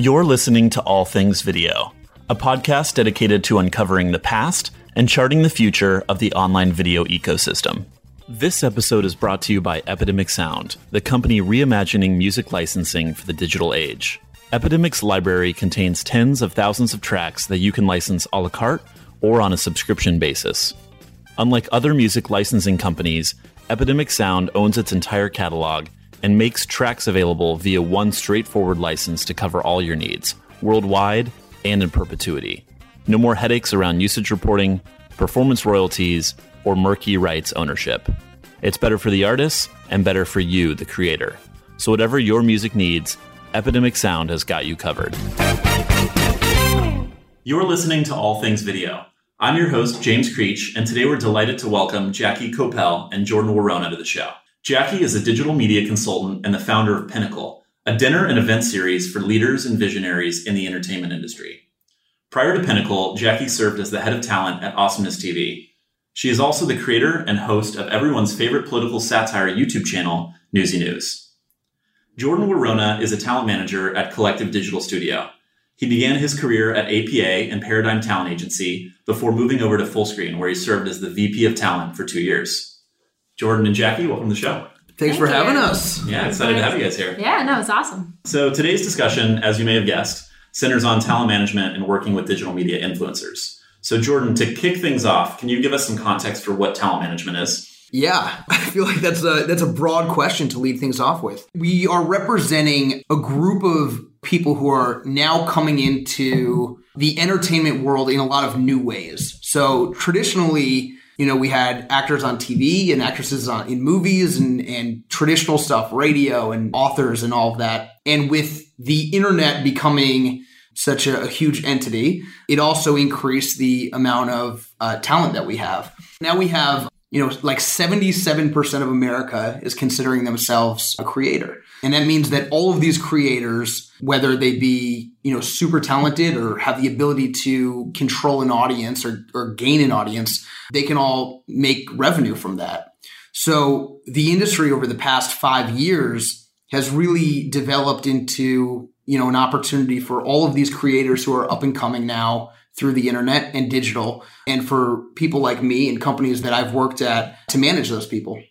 You're listening to All Things Video, a podcast dedicated to uncovering the past and charting the future of the online video ecosystem. This episode is brought to you by Epidemic Sound, the company reimagining music licensing for the digital age. Epidemic's library contains tens of thousands of tracks that you can license a la carte or on a subscription basis. Unlike other music licensing companies, Epidemic Sound owns its entire catalog and makes tracks available via one straightforward license to cover all your needs, worldwide and in perpetuity. No more headaches around usage reporting, performance royalties, or murky rights ownership. It's better for the artists and better for you, the creator. So, whatever your music needs, Epidemic Sound has got you covered. You're listening to All Things Video. I'm your host, James Creech, and today we're delighted to welcome Jackie Koppell and Jordan Warona to the show. Jackie is a digital media consultant and the founder of Pinnacle, a dinner and event series for leaders and visionaries in the entertainment industry. Prior to Pinnacle, Jackie served as the head of talent at Awesomeness TV. She is also the creator and host of everyone's favorite political satire YouTube channel, Newsy News. Jordan Warona is a talent manager at Collective Digital Studio. He began his career at APA and Paradigm Talent Agency before moving over to Fullscreen, where he served as the VP of Talent for two years. Jordan and Jackie, welcome to the show. Thanks Thank for having you. us. Yeah, excited to have you guys here. Yeah, no, it's awesome. So today's discussion, as you may have guessed, centers on talent management and working with digital media influencers. So Jordan, to kick things off, can you give us some context for what talent management is? Yeah, I feel like that's a that's a broad question to lead things off with. We are representing a group of people who are now coming into the entertainment world in a lot of new ways. So traditionally, you know, we had actors on TV and actresses on in movies and and traditional stuff, radio and authors and all of that. And with the internet becoming such a, a huge entity, it also increased the amount of uh, talent that we have. Now we have you know, like 77% of America is considering themselves a creator. And that means that all of these creators, whether they be, you know, super talented or have the ability to control an audience or, or gain an audience, they can all make revenue from that. So the industry over the past five years has really developed into, you know, an opportunity for all of these creators who are up and coming now through the internet and digital, and for people like me and companies that I've worked at to manage those people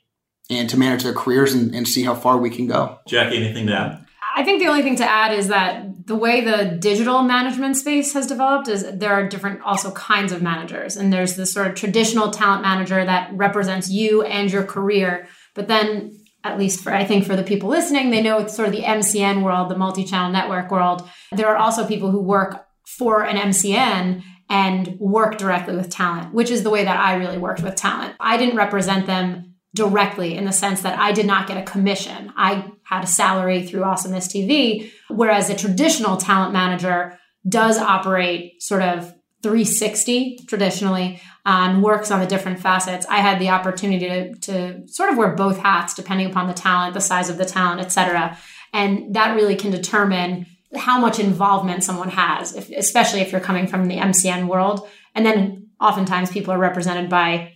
and to manage their careers and, and see how far we can go. Jackie, anything to add? I think the only thing to add is that the way the digital management space has developed is there are different also kinds of managers. And there's this sort of traditional talent manager that represents you and your career. But then at least for I think for the people listening, they know it's sort of the MCN world, the multi-channel network world. There are also people who work for an MCN and work directly with talent, which is the way that I really worked with talent. I didn't represent them directly in the sense that I did not get a commission. I had a salary through Awesomeness TV, whereas a traditional talent manager does operate sort of 360 traditionally uh, and works on the different facets. I had the opportunity to, to sort of wear both hats depending upon the talent, the size of the talent, et cetera. And that really can determine how much involvement someone has, if, especially if you're coming from the MCN world. And then oftentimes people are represented by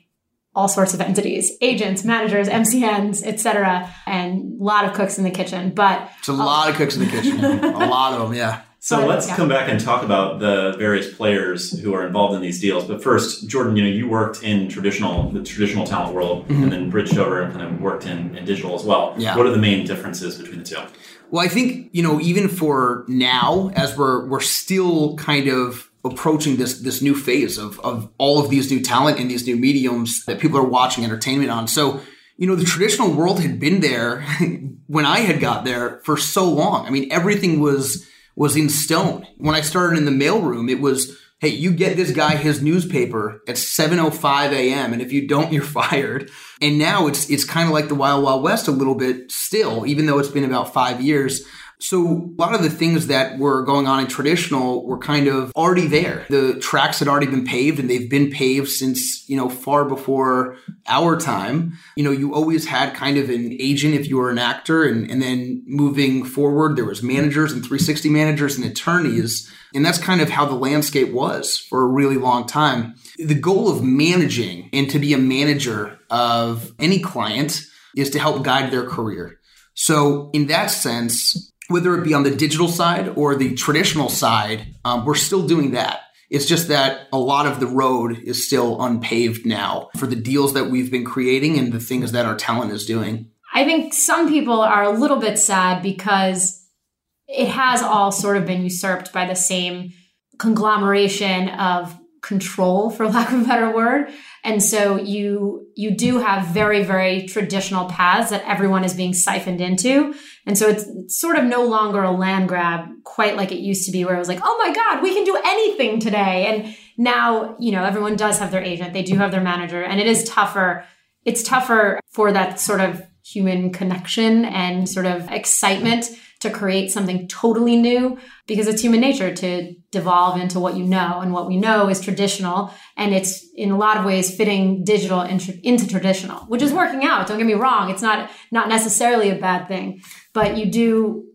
all sorts of entities, agents, managers, MCNs, etc., and a lot of cooks in the kitchen. But It's a lot of cooks in the kitchen. a lot of them, yeah. So But, let's yeah. come back and talk about the various players who are involved in these deals. But first, Jordan, you know, you worked in traditional the traditional talent world mm-hmm. and then bridged over and kind of worked in, in digital as well. Yeah. What are the main differences between the two? Well, I think you know, even for now, as we're we're still kind of approaching this this new phase of of all of these new talent and these new mediums that people are watching entertainment on. So, you know, the traditional world had been there when I had got there for so long. I mean, everything was was in stone. When I started in the mailroom, it was hey, you get this guy his newspaper at 7:05 a.m. and if you don't, you're fired. And now it's it's kind of like the Wild Wild West a little bit still, even though it's been about five years. So a lot of the things that were going on in traditional were kind of already there. The tracks had already been paved and they've been paved since, you know, far before our time. You know, you always had kind of an agent if you were an actor and, and then moving forward, there was managers and 360 managers and attorneys. And that's kind of how the landscape was for a really long time. The goal of managing and to be a manager of any client is to help guide their career. So in that sense, whether it be on the digital side or the traditional side, um, we're still doing that. It's just that a lot of the road is still unpaved now for the deals that we've been creating and the things that our talent is doing. I think some people are a little bit sad because it has all sort of been usurped by the same conglomeration of control for lack of a better word. And so you you do have very very traditional paths that everyone is being siphoned into. And so it's, sort of no longer a land grab quite like it used to be where it was like oh my god we can do anything today. And now you know everyone does have their agent. They do have their manager. And it is tougher it's tougher for that sort of human connection and sort of excitement to create something totally new because it's human nature to devolve into what you know. And what we know is traditional and it's in a lot of ways fitting digital into, traditional which is working out. Don't get me wrong. It's not not necessarily a bad thing. But you do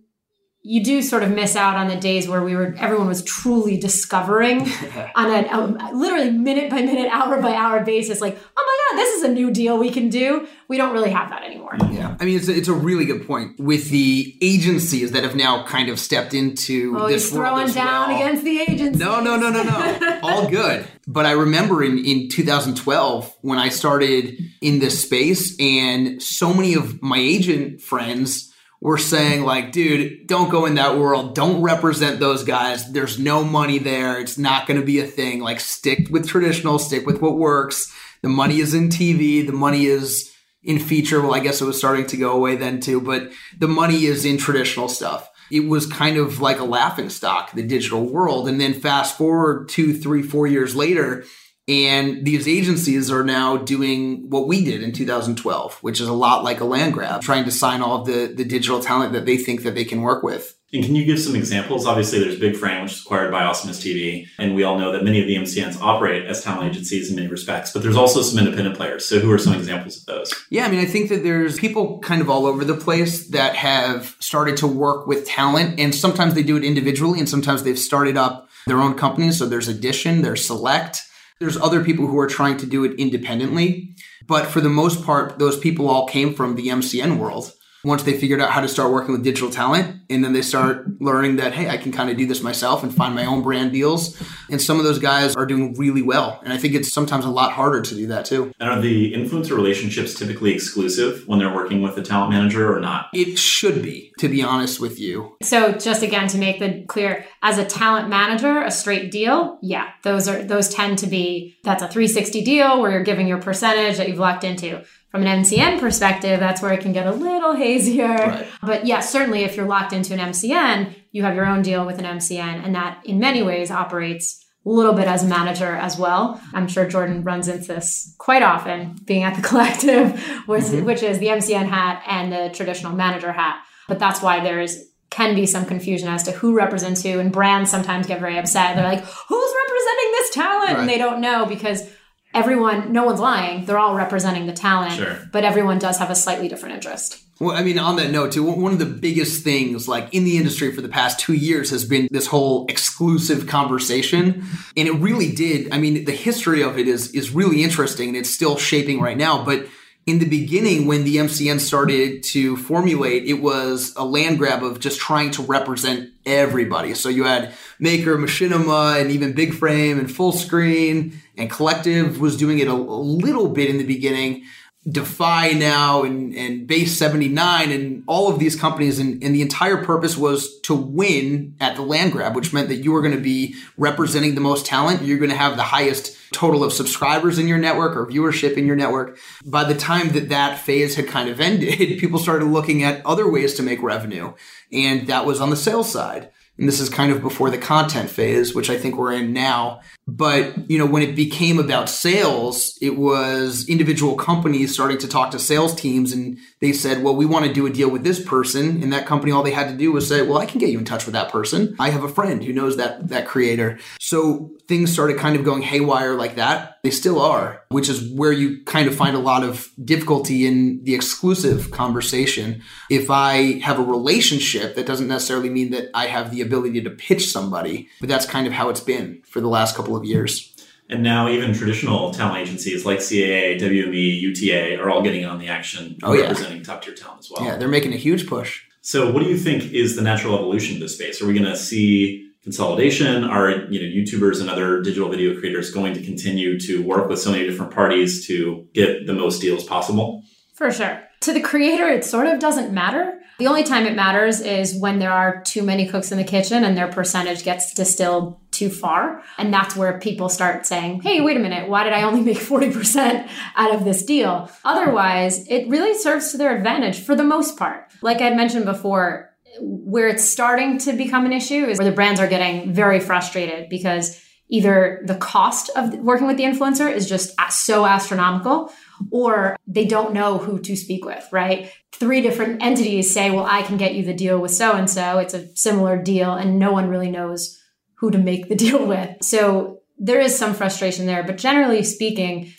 you do sort of miss out on the days where we were everyone was truly discovering on a, a, literally minute by minute hour by hour basis like oh my god this is a new deal we can do. We don't really have that anymore. Yeah. I mean it's a, it's a really good point with the agencies that have now kind of stepped into oh, this he's throwing down well. against the agencies. No no no no no. All good. But i remember in in 2012 when i started in this space and so many of my agent friends we're saying like, dude, don't go in that world. Don't represent those guys. There's no money there. It's not going to be a thing. Like stick with traditional, stick with what works. The money is in TV. The money is in feature. Well, I guess it was starting to go away then too, but the money is in traditional stuff. It was kind of like a laughing stock, the digital world. And then fast forward two, three, four years later, and these agencies are now doing what we did in 2012, which is a lot like a land grab, trying to sign all of the, the digital talent that they think that they can work with. And can you give some examples? Obviously, there's Big Frame, which is acquired by Awesomeness TV, and we all know that many of the MCNs operate as talent agencies in many respects. But there's also some independent players. So, who are some examples of those? Yeah, I mean, I think that there's people kind of all over the place that have started to work with talent, and sometimes they do it individually, and sometimes they've started up their own companies. So, there's Audition, there's Select, there's other people who are trying to do it independently. But for the most part, those people all came from the MCN world once they figured out how to start working with digital talent and then they start learning that hey i can kind of do this myself and find my own brand deals. And some of those guys are doing really well. And i think it's sometimes a lot harder to do that too. And are the influencer relationships typically exclusive when they're working with a talent manager or not? It should be to be honest with you. So just again to make the clear as a talent manager a straight deal yeah those are those tend to be that's a 360 deal where you're giving your percentage that you've locked into from an MCN perspective, that's where it can get a little hazier. Right. But yes, yeah, certainly if you're locked into an MCN, you have your own deal with an MCN, and that in many ways operates a little bit as a manager as well. I'm sure Jordan runs into this quite often, being at the collective, which, mm-hmm. which is the MCN hat and the traditional manager hat. But that's why there's can be some confusion as to who represents who, and brands sometimes get very upset. They're like, "Who's representing this talent?" Right. And they don't know because everyone, no one's lying. They're all representing the talent, sure. but everyone does have a slightly different interest. Well, I mean, on that note, too, one of the biggest things, like in the industry for the past two years, has been this whole exclusive conversation, and it really did. I mean, the history of it is is really interesting, and it's still shaping right now. But in the beginning, when the MCN started to formulate, it was a land grab of just trying to represent everybody. So you had Maker, Machinima, and even Big Frame and Fullscreen, and Collective was doing it a, a little bit in the beginning. Defy now and, and Base 79 and all of these companies. And, and the entire purpose was to win at the land grab, which meant that you were going to be representing the most talent. You're going to have the highest total of subscribers in your network or viewership in your network. By the time that that phase had kind of ended, people started looking at other ways to make revenue. And that was on the sales side. And this is kind of before the content phase, which I think we're in now. But, you know, when it became about sales, it was individual companies starting to talk to sales teams and they said, well, we want to do a deal with this person. And that company, all they had to do was say, well, I can get you in touch with that person. I have a friend who knows that, that creator. So things started kind of going haywire like that. They still are, which is where you kind of find a lot of difficulty in the exclusive conversation. If I have a relationship, that doesn't necessarily mean that I have the ability to pitch somebody, but that's kind of how it's been for the last couple of years. And now even traditional talent agencies like CAA, WME, UTA are all getting on the action, oh, representing yeah. top tier talent as well. Yeah, they're making a huge push. So, what do you think is the natural evolution of this space? Are we going to see consolidation? Are you know YouTubers and other digital video creators going to continue to work with so many different parties to get the most deals possible? For sure. To the creator, it sort of doesn't matter. The only time it matters is when there are too many cooks in the kitchen and their percentage gets distilled too far. And that's where people start saying, hey, wait a minute, why did I only make 40% out of this deal? Otherwise, it really serves to their advantage for the most part. Like I mentioned before, where it's starting to become an issue is where the brands are getting very frustrated because either the cost of working with the influencer is just so astronomical or they don't know who to speak with, right? Three different entities say, well, I can get you the deal with so and so. It's a similar deal, and no one really knows who to make the deal with. So there is some frustration there. But generally speaking,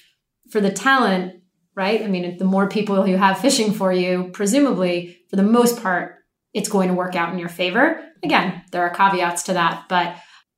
for the talent, right? I mean, the more people you have fishing for you, presumably, for the most part, it's going to work out in your favor. Again, there are caveats to that, but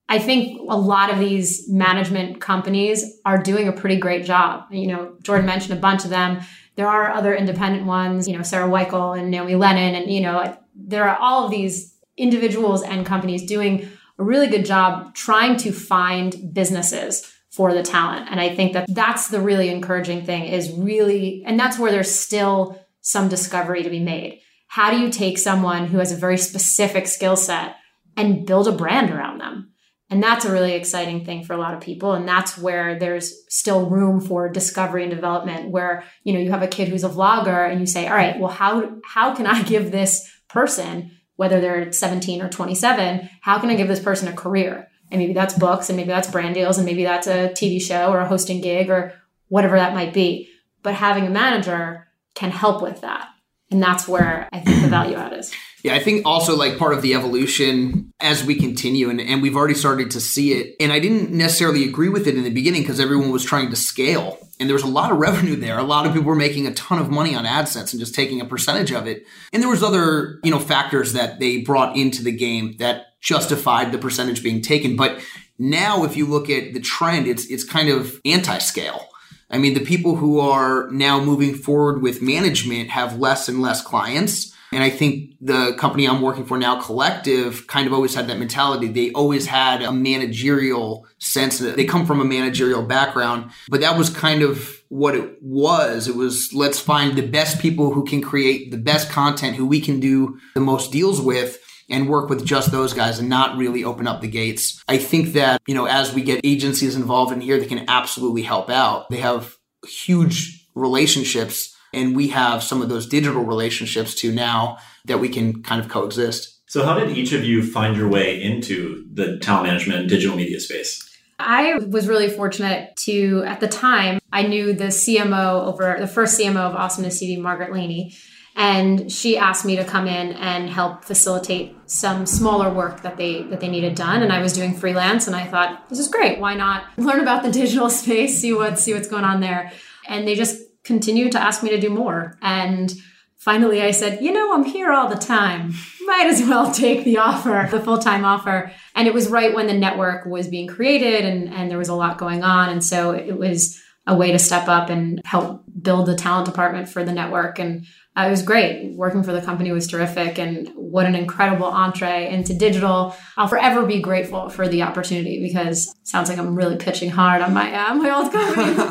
I think a lot of these management companies are doing a pretty great job. You know, Jordan mentioned a bunch of them. There are other independent ones, you know, Sarah Weichel and Naomi Lennon, and you know, there are all of these individuals and companies doing a really good job trying to find businesses for the talent. And I think that that's the really encouraging thing is really, and that's where there's still some discovery to be made. How do you take someone who has a very specific skill set and build a brand around them? And that's a really exciting thing for a lot of people. And that's where there's still room for discovery and development where, you know, you have a kid who's a vlogger and you say, all right, well, how, how can I give this person, whether they're 17 or 27, how can I give this person a career? And maybe that's books and maybe that's brand deals and maybe that's a TV show or a hosting gig or whatever that might be. But having a manager can help with that. And that's where I think the value add is. Yeah, I think also like part of the evolution as we continue, and, and we've already started to see it. And I didn't necessarily agree with it in the beginning because everyone was trying to scale. And there was a lot of revenue there. A lot of people were making a ton of money on AdSense and just taking a percentage of it. And there was other, you know, factors that they brought into the game that justified the percentage being taken. But now if you look at the trend, it's it's kind of anti-scale I mean, the people who are now moving forward with management have less and less clients. And I think the company I'm working for now, Collective, kind of always had that mentality. They always had a managerial sense that they come from a managerial background, but that was kind of what it was. It was let's find the best people who can create the best content, who we can do the most deals with and work with just those guys and not really open up the gates. I think that, you know, as we get agencies involved in here they can absolutely help out, they have huge relationships and we have some of those digital relationships too now that we can kind of coexist. So, how did each of you find your way into the talent management and digital media space? I was really fortunate to, at the time, I knew the CMO over the first CMO of Awesomeness TV, Margaret Laney, and she asked me to come in and help facilitate some smaller work that they that they needed done and I was doing freelance and I thought this is great why not learn about the digital space see what see what's going on there and they just continued to ask me to do more. And finally I said you know I'm here all the time. Might as well take the offer the full-time offer. And it was right when the network was being created and and there was a lot going on. And so it was a way to step up and help build the talent department for the network and uh, it was great. Working for the company was terrific, and what an incredible entree into digital. I'll forever be grateful for the opportunity because sounds like I'm really pitching hard on my uh, my old company, but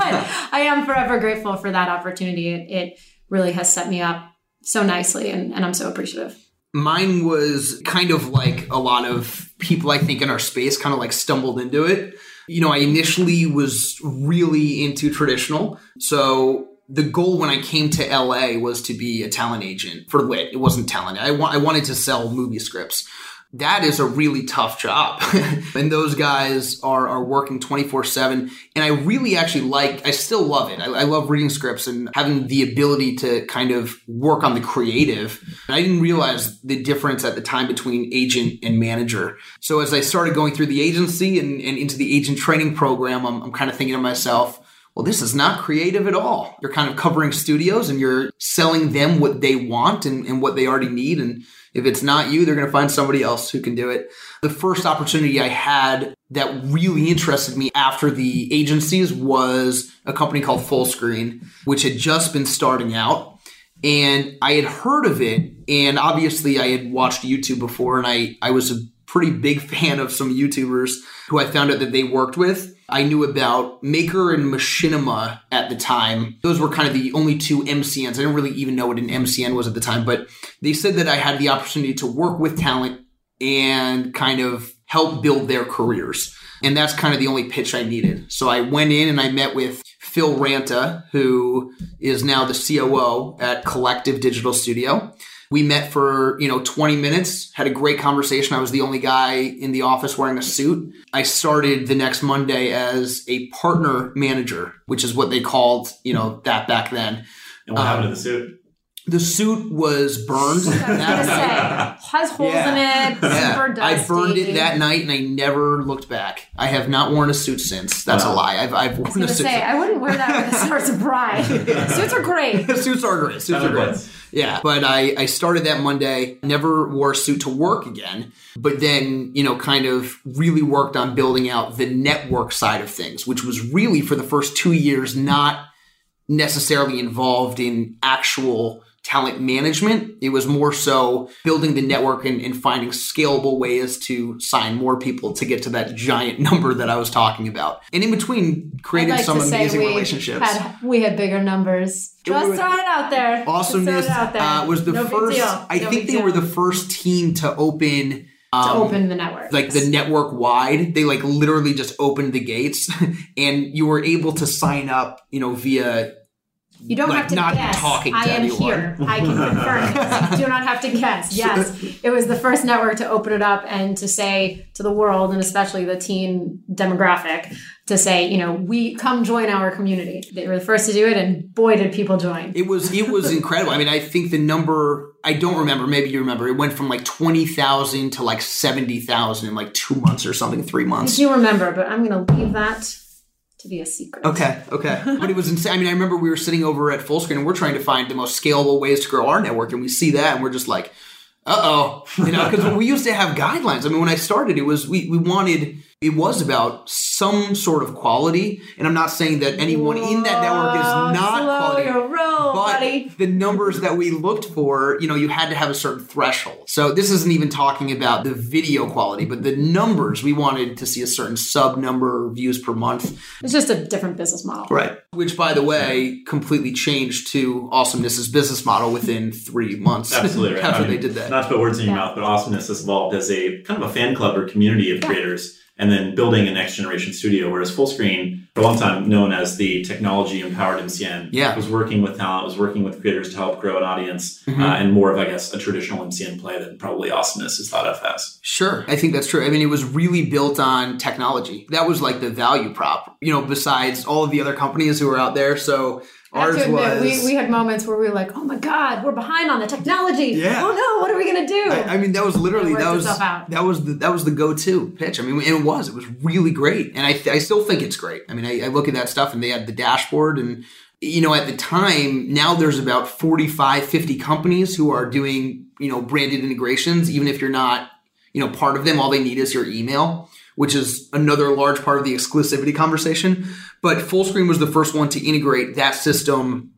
I am forever grateful for that opportunity. It, it really has set me up so nicely, and, and I'm so appreciative. Mine was kind of like a lot of people, I think, in our space kind of like stumbled into it. You know, I initially was really into traditional. So the goal when I came to LA was to be a talent agent for lit. It wasn't talent. I, wa- I wanted to sell movie scripts. That is a really tough job. and those guys are, are working 24 seven. And I really actually like, I still love it. I, I, love reading scripts and having the ability to kind of work on the creative. And I didn't realize the difference at the time between agent and manager. So as I started going through the agency and, and into the agent training program, I'm, I'm kind of thinking to myself, well, this is not creative at all. You're kind of covering studios and you're selling them what they want and, and what they already need. And if it's not you, they're going to find somebody else who can do it. The first opportunity I had that really interested me after the agencies was a company called Fullscreen, which had just been starting out. and I had heard of it. And obviously, I had watched YouTube before, and I, I was a pretty big fan of some YouTubers who I found out that they worked with. I knew about Maker and Machinima at the time. Those were kind of the only two MCNs. I didn't really even know what an MCN was at the time, but they said that I had the opportunity to work with talent and kind of help build their careers. And that's kind of the only pitch I needed. So I went in and I met with Phil Ranta, who is now the COO at Collective Digital Studio. We met for, you know, 20 minutes, had a great conversation. I was the only guy in the office wearing a suit. I started the next Monday as a partner manager, which is what they called, you know, that back then. And what um, happened to the suit? The suit was burned. that night. Has holes yeah. in it. Yeah. Dusty. I burned it that night, and I never looked back. I have not worn a suit since. That's wow. a lie. I've, I've worn I was a suit. Say, I wouldn't wear that with a Stars of Pride. Suits are great. suits are great. Suits are great. Yeah, but I, I started that Monday, never wore a suit to work again, but then, you know, kind of really worked on building out the network side of things, which was really for the first two years not necessarily involved in actual talent management. It was more so building the network and, and, finding scalable ways to sign more people to get to that giant number that I was talking about. And in between, creating like some amazing relationships. Had, we had bigger numbers. Just throwing it out there. Awesomeness uh, was the no first. I no think they deal. were the first team to open. Um, to open the network. Like the network wide. They like literally just opened the gates and you were able to sign up, you know, via you don't like have to not guess. Talking I am anyone. here. I can confirm You do not have to guess. Yes, it was the first network to open it up and to say to the world, and especially the teen demographic, to say, you know, we come join our community. They were the first to do it, and boy, did people join! It was it was incredible. I mean, I think the number I don't remember. Maybe you remember. It went from like twenty thousand to like seventy thousand in like two months or something, three months. I do remember, but I'm going to leave that to be a secret. Okay, okay. but it was insane. I mean, I remember we were sitting over at Fullscreen and we're trying to find the most scalable ways to grow our network, and we see that and we're just like, uh oh, you know, because we used to have guidelines. I mean, when I started, it was we we wanted it was about some sort of quality. And I'm not saying that anyone Whoa, in that network is not quality. Roll, but buddy. the numbers that we looked for, you know, you had to have a certain threshold. So this isn't even talking about the video quality, but the numbers we wanted to see a certain sub number of views per month. It's just a different business model. Right. Which by the way, completely changed to Awesomeness's business model within three months. Absolutely right. after I mean, they did that. Not to put words in your yeah. mouth, but Awesomeness has evolved as a kind of a fan club or community of yeah. creators and then building a next generation studio. Whereas Fullscreen, for a long time known as the technology empowered MCN, yeah. was working with talent, was working with creators to help grow an audience, mm-hmm. uh, and more of, I guess, a traditional MCN play than probably Awesomeness is thought of as. Sure, I think that's true. I mean, it was really built on technology. That was like the value prop, you know, besides all of the other companies who were out there. So Ours admit, was. We, we had moments where we were like, "Oh my god, we're behind on the technology. Yeah. Oh no, what are we gonna do?" I, I mean, that was literally that was that was the that was the go to pitch. I mean, it was it was really great, and I I still think it's great. I mean, I, I look at that stuff, and they had the dashboard, and you know, at the time, now there's about 45, 50 companies who are doing you know branded integrations, even if you're not you know part of them. All they need is your email which is another large part of the exclusivity conversation. But Fullscreen was the first one to integrate that system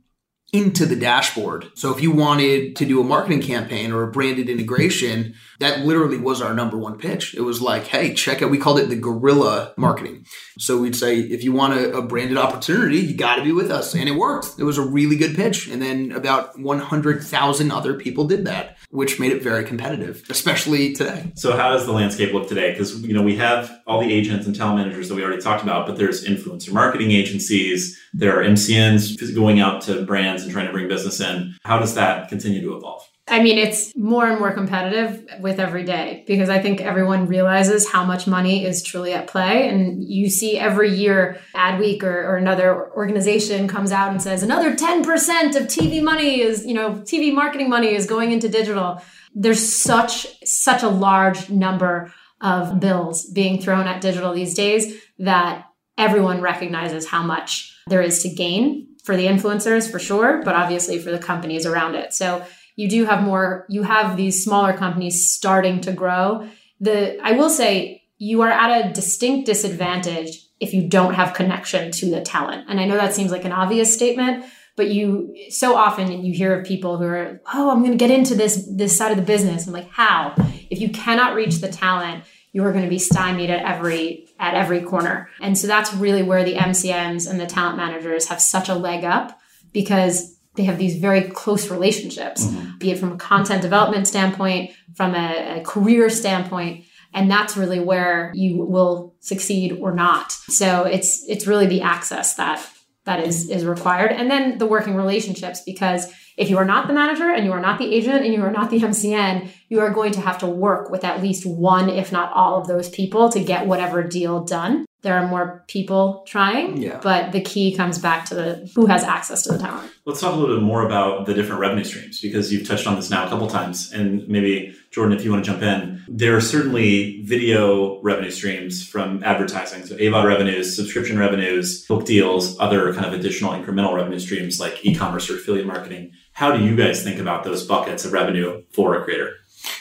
into the dashboard. So if you wanted to do a marketing campaign or a branded integration, that literally was our number one pitch. It was like, hey, check out, we called it the guerrilla marketing. So we'd say, if you want a, a branded opportunity, you got to be with us. And it worked. It was a really good pitch. And then about 100,000 other people did that, which made it very competitive, especially today. So how does the landscape look today? Because, you know, we have all the agents and talent managers that we already talked about, but there's influencer marketing agencies, there are MCNs going out to brands and trying to bring business in. How does that continue to evolve? I mean, it's more and more competitive with every day because I think everyone realizes how much money is truly at play. And you see every year, Adweek or, or another organization comes out and says another 10% of TV money is, you know, TV marketing money is going into digital. There's such, such a large number of bills being thrown at digital these days that everyone recognizes how much there is to gain for the influencers for sure, but obviously for the companies around it. So you do have more, you have these smaller companies starting to grow. The, I will say you are at a distinct disadvantage if you don't have connection to the talent. And I know that seems like an obvious statement, but you so often you hear of people who are, oh, I'm going to get into this this side of the business. I'm like, how? If you cannot reach the talent, you are going to be stymied at every at every corner. And so that's really where the MCNs and the talent managers have such a leg up because they have these very close relationships, mm-hmm. be it from a content development standpoint, from a, a career standpoint. And that's really where you will succeed or not. So it's it's really the access that that is is required and then the working relationships because if you are not the manager and you are not the agent and you are not the MCN, you are going to have to work with at least one, if not all of those people to get whatever deal done there are more people trying. Yeah. But the key comes back to the who has access to the talent. Let's talk a little bit more about the different revenue streams because you've touched on this now a couple times. And maybe Jordan, if you want to jump in, there are certainly video revenue streams from advertising. So AVOD revenues, subscription revenues, book deals, other kind of additional incremental revenue streams like e-commerce or affiliate marketing. How do you guys think about those buckets of revenue for a creator?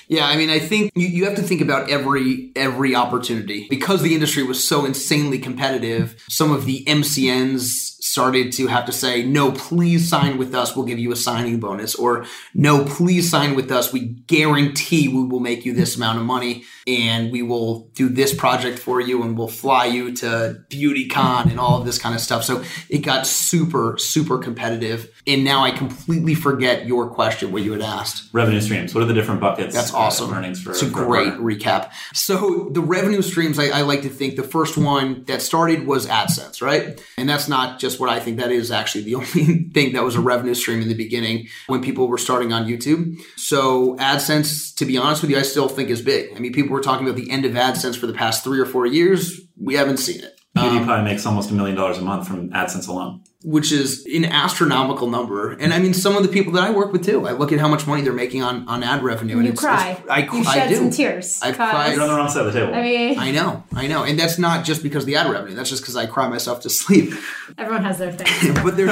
Yeah, I mean, I think you, you have to think about every every opportunity because the industry was so insanely competitive. Some of the MCNs started to have to say, no, please sign with us. We'll give you a signing bonus. Or no, please sign with us. We guarantee we will make you this amount of money and we will do this project for you and we'll fly you to BeautyCon and all of this kind of stuff. So it got super, super competitive. And now I completely forget your question, what you had asked. Revenue streams. What are the different buckets? That's awesome. Earnings for, it's a great recap. So the revenue streams, I, I like to think the first one that started was AdSense, right? And that's not just what I think that is actually the only thing that was a revenue stream in the beginning when people were starting on YouTube. So AdSense, to be honest with you, I still think is big. I mean, people were talking about the end of AdSense for the past three or four years. We haven't seen it. PewDiePie um, makes almost a million dollars a month from AdSense alone which is an astronomical number. And I mean, some of the people that I work with too. I look at how much money they're making on, on ad revenue, and, you it's, cry. It's, I, you I shed do. some tears. I've cried. You're on the wrong side of the table. I mean, I know, I know, and that's not just because of the ad revenue. That's just because I cry myself to sleep. Everyone has their thing, but there's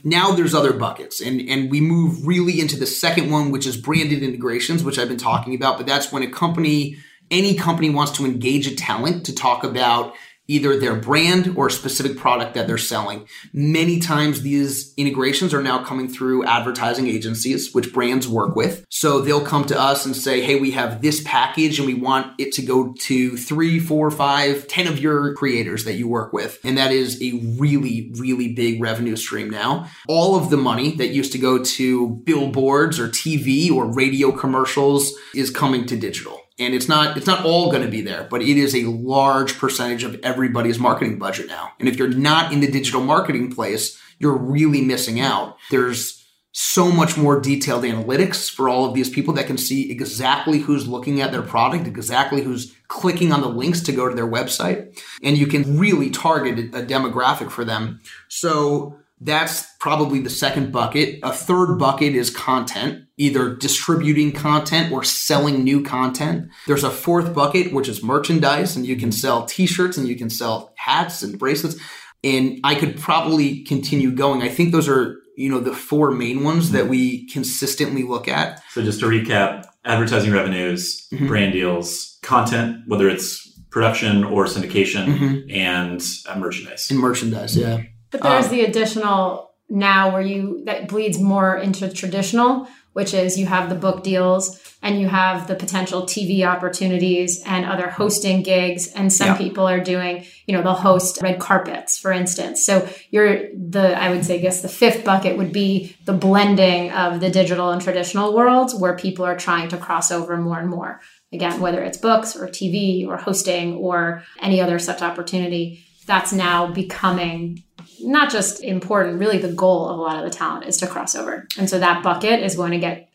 now there's other buckets, and and we move really into the second one, which is branded integrations, which I've been talking about. But that's when a company any company wants to engage a talent to talk about either their brand or a specific product that they're selling. Many times these integrations are now coming through advertising agencies, which brands work with. So they'll come to us and say, Hey, we have this package and we want it to go to three, four, five, ten of your creators that you work with. And that is a really, really big revenue stream now. All of the money that used to go to billboards or TV or radio commercials is coming to digital and it's not it's not all going to be there but it is a large percentage of everybody's marketing budget now. And if you're not in the digital marketing place you're really missing out. There's so much more detailed analytics for all of these people that can see exactly who's looking at their product exactly who's clicking on the links to go to their website. And you can really target a demographic for them. So that's probably the second bucket. A third bucket is content, either distributing content or selling new content. There's a fourth bucket, which is merchandise, and you can sell t shirts and you can sell hats and bracelets. And I could probably continue going. I think those are, you know, the four main ones that we consistently look at. So just to recap, advertising revenues, mm-hmm. brand deals, content, whether it's production or syndication, mm-hmm. and uh, merchandise. And merchandise, yeah. But there's um, the additional now where you that bleeds more into traditional, which is you have the book deals and you have the potential TV opportunities and other hosting gigs. And some yeah. people are doing, you know, they'll host red carpets, for instance. So you're the, I would say, I guess the fifth bucket would be the blending of the digital and traditional worlds where people are trying to cross over more and more. Again, whether it's books or TV or hosting or any other such opportunity, that's now becoming not just important, really the goal of a lot of the talent is to cross over. And so that bucket is going to get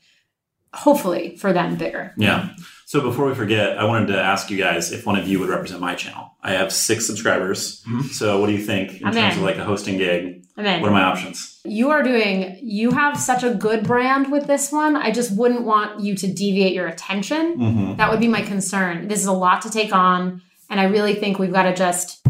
hopefully for them bigger. Yeah. So before we forget, I wanted to ask you guys if one of you would represent my channel. I have six subscribers. Mm-hmm. So what do you think in I'm terms in. of like a hosting gig? What are my options? You are doing, you have such a good brand with this one. I just wouldn't want you to deviate your attention. Mm-hmm. That would be my concern. This is a lot to take on. And I really think we've got to just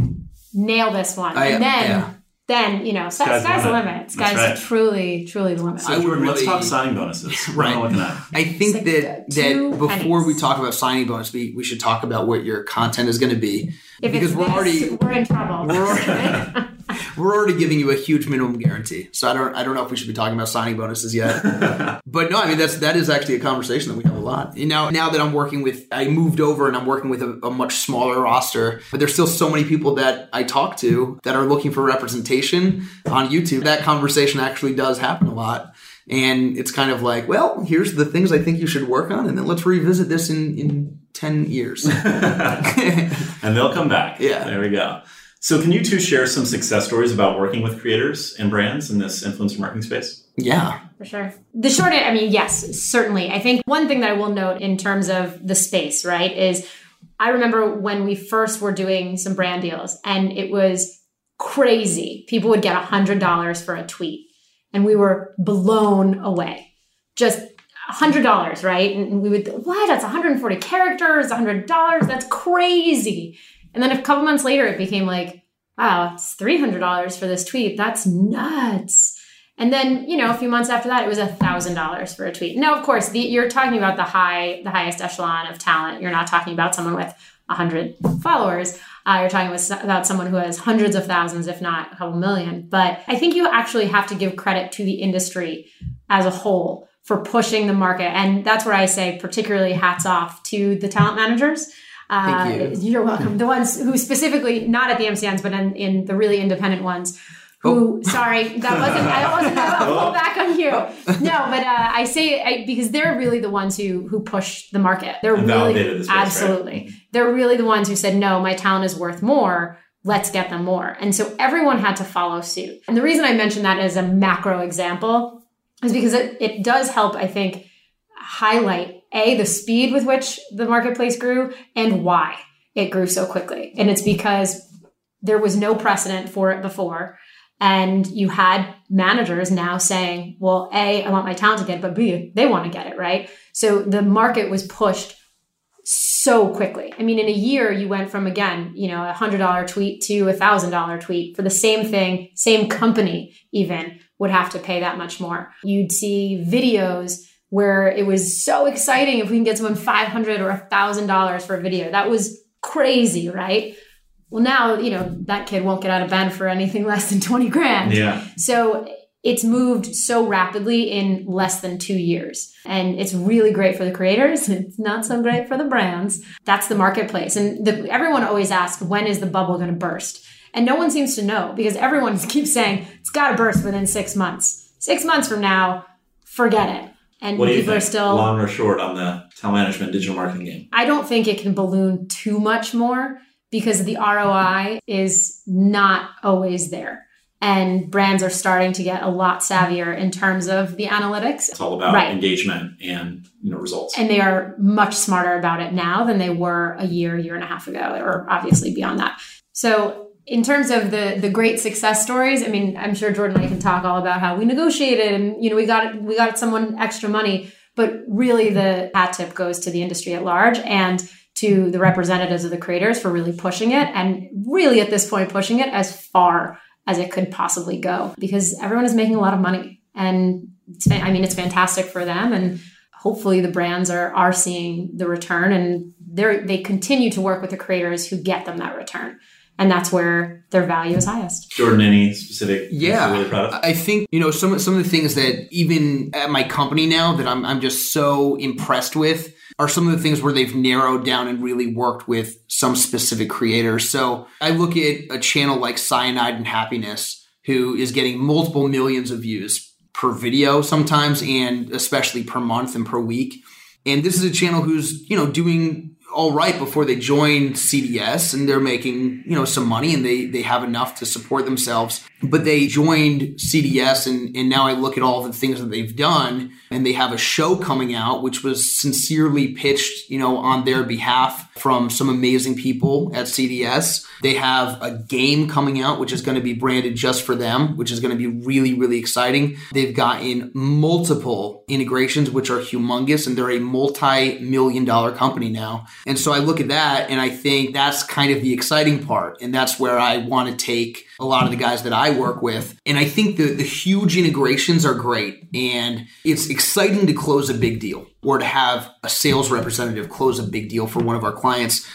nail this one. I, and then yeah then you know sky's, sky's the limit. limit. Sky's right. truly, truly the limit. So really, let's talk signing bonuses. right. I think like that uh, that before pennies. we talk about signing bonus, we, we should talk about what your content is going to be if because we're this, already we're in trouble. We're already, We're already giving you a huge minimum guarantee, so I don't I don't know if we should be talking about signing bonuses yet. but no, I mean that's that is actually a conversation that we have a lot. You know, now that I'm working with, I moved over and I'm working with a, a much smaller roster, but there's still so many people that I talk to that are looking for representation on YouTube. That conversation actually does happen a lot. And it's kind of like, well, here's the things I think you should work on, and then let's revisit this in, in 10 years. and they'll come back. Yeah. There we go. So, can you two share some success stories about working with creators and brands in this influencer marketing space? Yeah. For sure. The short, I mean, yes, certainly. I think one thing that I will note in terms of the space, right, is I remember when we first were doing some brand deals and it was crazy. People would get $100 for a tweet and we were blown away. Just $100, right? And we would, what? That's 140 characters, $100. That's crazy. And then a couple months later, it became like, wow, it's $300 for this tweet. That's nuts. And then, you know, a few months after that, it was a thousand dollars for a tweet. Now, of course, the, you're talking about the high, the highest echelon of talent. You're not talking about someone with a hundred followers. Uh, you're talking with, about someone who has hundreds of thousands, if not a couple million. But I think you actually have to give credit to the industry as a whole for pushing the market. And that's where I say, particularly hats off to the talent managers. Uh, Thank you. You're welcome. The ones who specifically, not at the MCNs, but in, in the really independent ones, who, oh. sorry, that wasn't, I wasn't going to pull back on you. No, but uh, I say I, because they're really the ones who who push the market. They're and really, space, absolutely. Right? They're really the ones who said, no, my talent is worth more. Let's get them more. And so everyone had to follow suit. And the reason I mention that as a macro example is because it, it does help, I think, highlight A, the speed with which the marketplace grew and why it grew so quickly. And it's because there was no precedent for it before. And you had managers now saying, well, A, I want my talent to get it, but B, they want to get it, right? So the market was pushed so quickly. I mean, in a year, you went from, again, you know, a $100 tweet to a $1,000 tweet for the same thing, same company even would have to pay that much more. You'd see videos where it was so exciting if we can get someone 500 or $1,000 for a video. That was crazy, right? Well, now, you know, that kid won't get out of bed for anything less than 20 grand. Yeah. So it's moved so rapidly in less than two years. And it's really great for the creators. It's not so great for the brands. That's the marketplace. And the, everyone always asks, when is the bubble going to burst? And no one seems to know because everyone keeps saying it's got to burst within six months. Six months from now, forget it. And what people are still long or short on the talent management digital marketing game. I don't think it can balloon too much more because the ROI is not always there. And brands are starting to get a lot savvier in terms of the analytics. It's all about right. engagement and you know results. And they are much smarter about it now than they were a year, year and a half ago, or obviously beyond that. So in terms of the the great success stories, I mean, I'm sure Jordan and I can talk all about how we negotiated and you know we got we got someone extra money, but really the hat tip goes to the industry at large and to the representatives of the creators for really pushing it and really at this point pushing it as far as it could possibly go because everyone is making a lot of money and I mean it's fantastic for them and hopefully the brands are are seeing the return and they they continue to work with the creators who get them that return and that's where their value is highest. Jordan, any specific? Yeah, really I think you know some some of the things that even at my company now that I'm I'm just so impressed with are some of the things where they've narrowed down and really worked with some specific creators. So I look at a channel like Cyanide and Happiness, who is getting multiple millions of views per video sometimes, and especially per month and per week. And this is a channel who's you know doing all right before they join CDS and they're making, you know, some money and they they have enough to support themselves. But they joined CDS and and now I look at all the things that they've done and they have a show coming out which was sincerely pitched, you know, on their behalf from some amazing people at CDS. They have a game coming out which is going to be branded just for them, which is going to be really really exciting. They've gotten multiple integrations which are humongous and they're a multi-million dollar company now. And so I look at that and I think that's kind of the exciting part. And that's where I want to take a lot of the guys that I work with. And I think the, the huge integrations are great. And it's exciting to close a big deal or to have a sales representative close a big deal for one of our clients.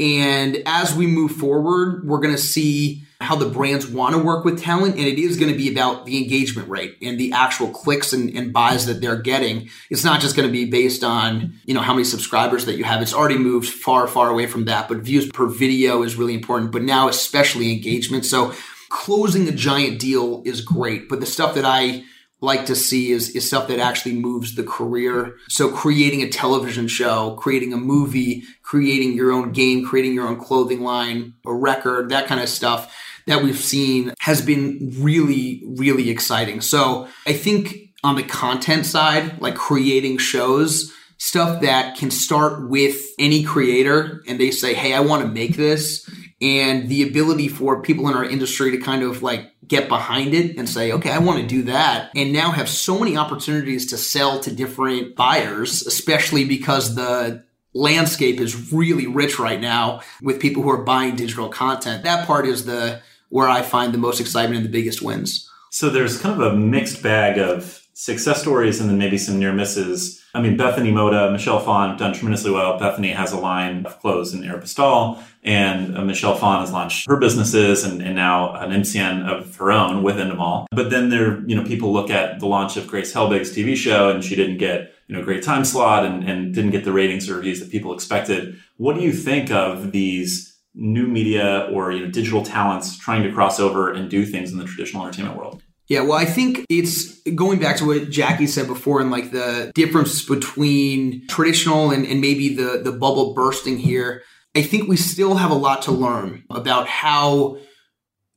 And as we move forward, we're going to see how the brands want to work with talent. And it is going to be about the engagement rate and the actual clicks and, and buys that they're getting. It's not just going to be based on, you know, how many subscribers that you have. It's already moved far, far away from that, but views per video is really important, but now especially engagement. So closing a giant deal is great, but the stuff that I like to see is, is stuff that actually moves the career. So creating a television show, creating a movie, creating your own game, creating your own clothing line, a record, that kind of stuff that we've seen has been really, really exciting. So I think on the content side, like creating shows, stuff that can start with any creator and they say, Hey, I want to make this. And the ability for people in our industry to kind of like get behind it and say, okay, I want to do that. And now have so many opportunities to sell to different buyers, especially because the landscape is really rich right now with people who are buying digital content. That part is the where I find the most excitement and the biggest wins. So there's kind of a mixed bag of success stories and then maybe some near misses. I mean, Bethany Mota, Michelle Phan done tremendously well. Bethany has a line of clothes in Aeropostale, and uh, Michelle Phan has launched her businesses and, and now an MCN of her own within them all. But then there, you know, people look at the launch of Grace Helbig's TV show and she didn't get, you know, a great time slot and, and didn't get the ratings or reviews that people expected. What do you think of these new media or you know digital talents trying to cross over and do things in the traditional entertainment world? Yeah, well, I think it's going back to what Jackie said before and like the difference between traditional and, and maybe the, the bubble bursting here. I think we still have a lot to learn about how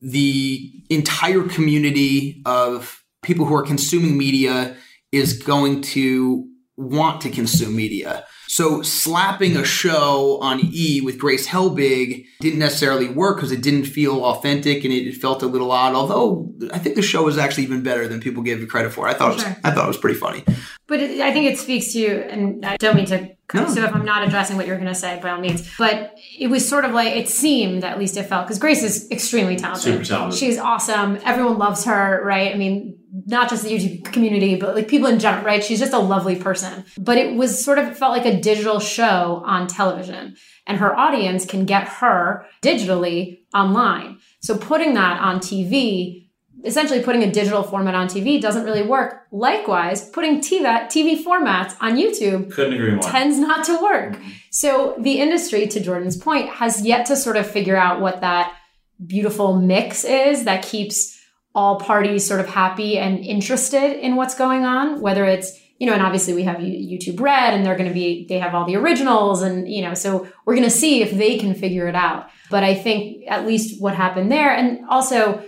the entire community of people who are consuming media is going to want to consume media. So slapping a mm-hmm. show on E with Grace Helbig didn't necessarily work because it didn't feel authentic and it felt a little odd. Although I think the show was actually even better than people gave it credit for. I thought sure. it was, I thought it was pretty funny. But it, I think it speaks to, and I don't mean to. No. So if I'm not addressing what you're going to say, by all means, but it was sort of like it seemed, at least it felt, because Grace is extremely talented. Super talented. She's awesome. Everyone loves her, right? I mean, not just the YouTube community, but like people in general, right? She's just a lovely person. But it was sort of felt like a digital show on television, and her audience can get her digitally online. So putting that on TV essentially putting a digital format on TV doesn't really work. Likewise, putting TV, TV formats on YouTube Couldn't agree more. tends not to work. Mm-hmm. So the industry, to Jordan's point, has yet to sort of figure out what that beautiful mix is that keeps all parties sort of happy and interested in what's going on, whether it's you know, and obviously we have YouTube Red and they're going to be, they have all the originals and, you know, so we're going to see if they can figure it out. But I think at least what happened there and also,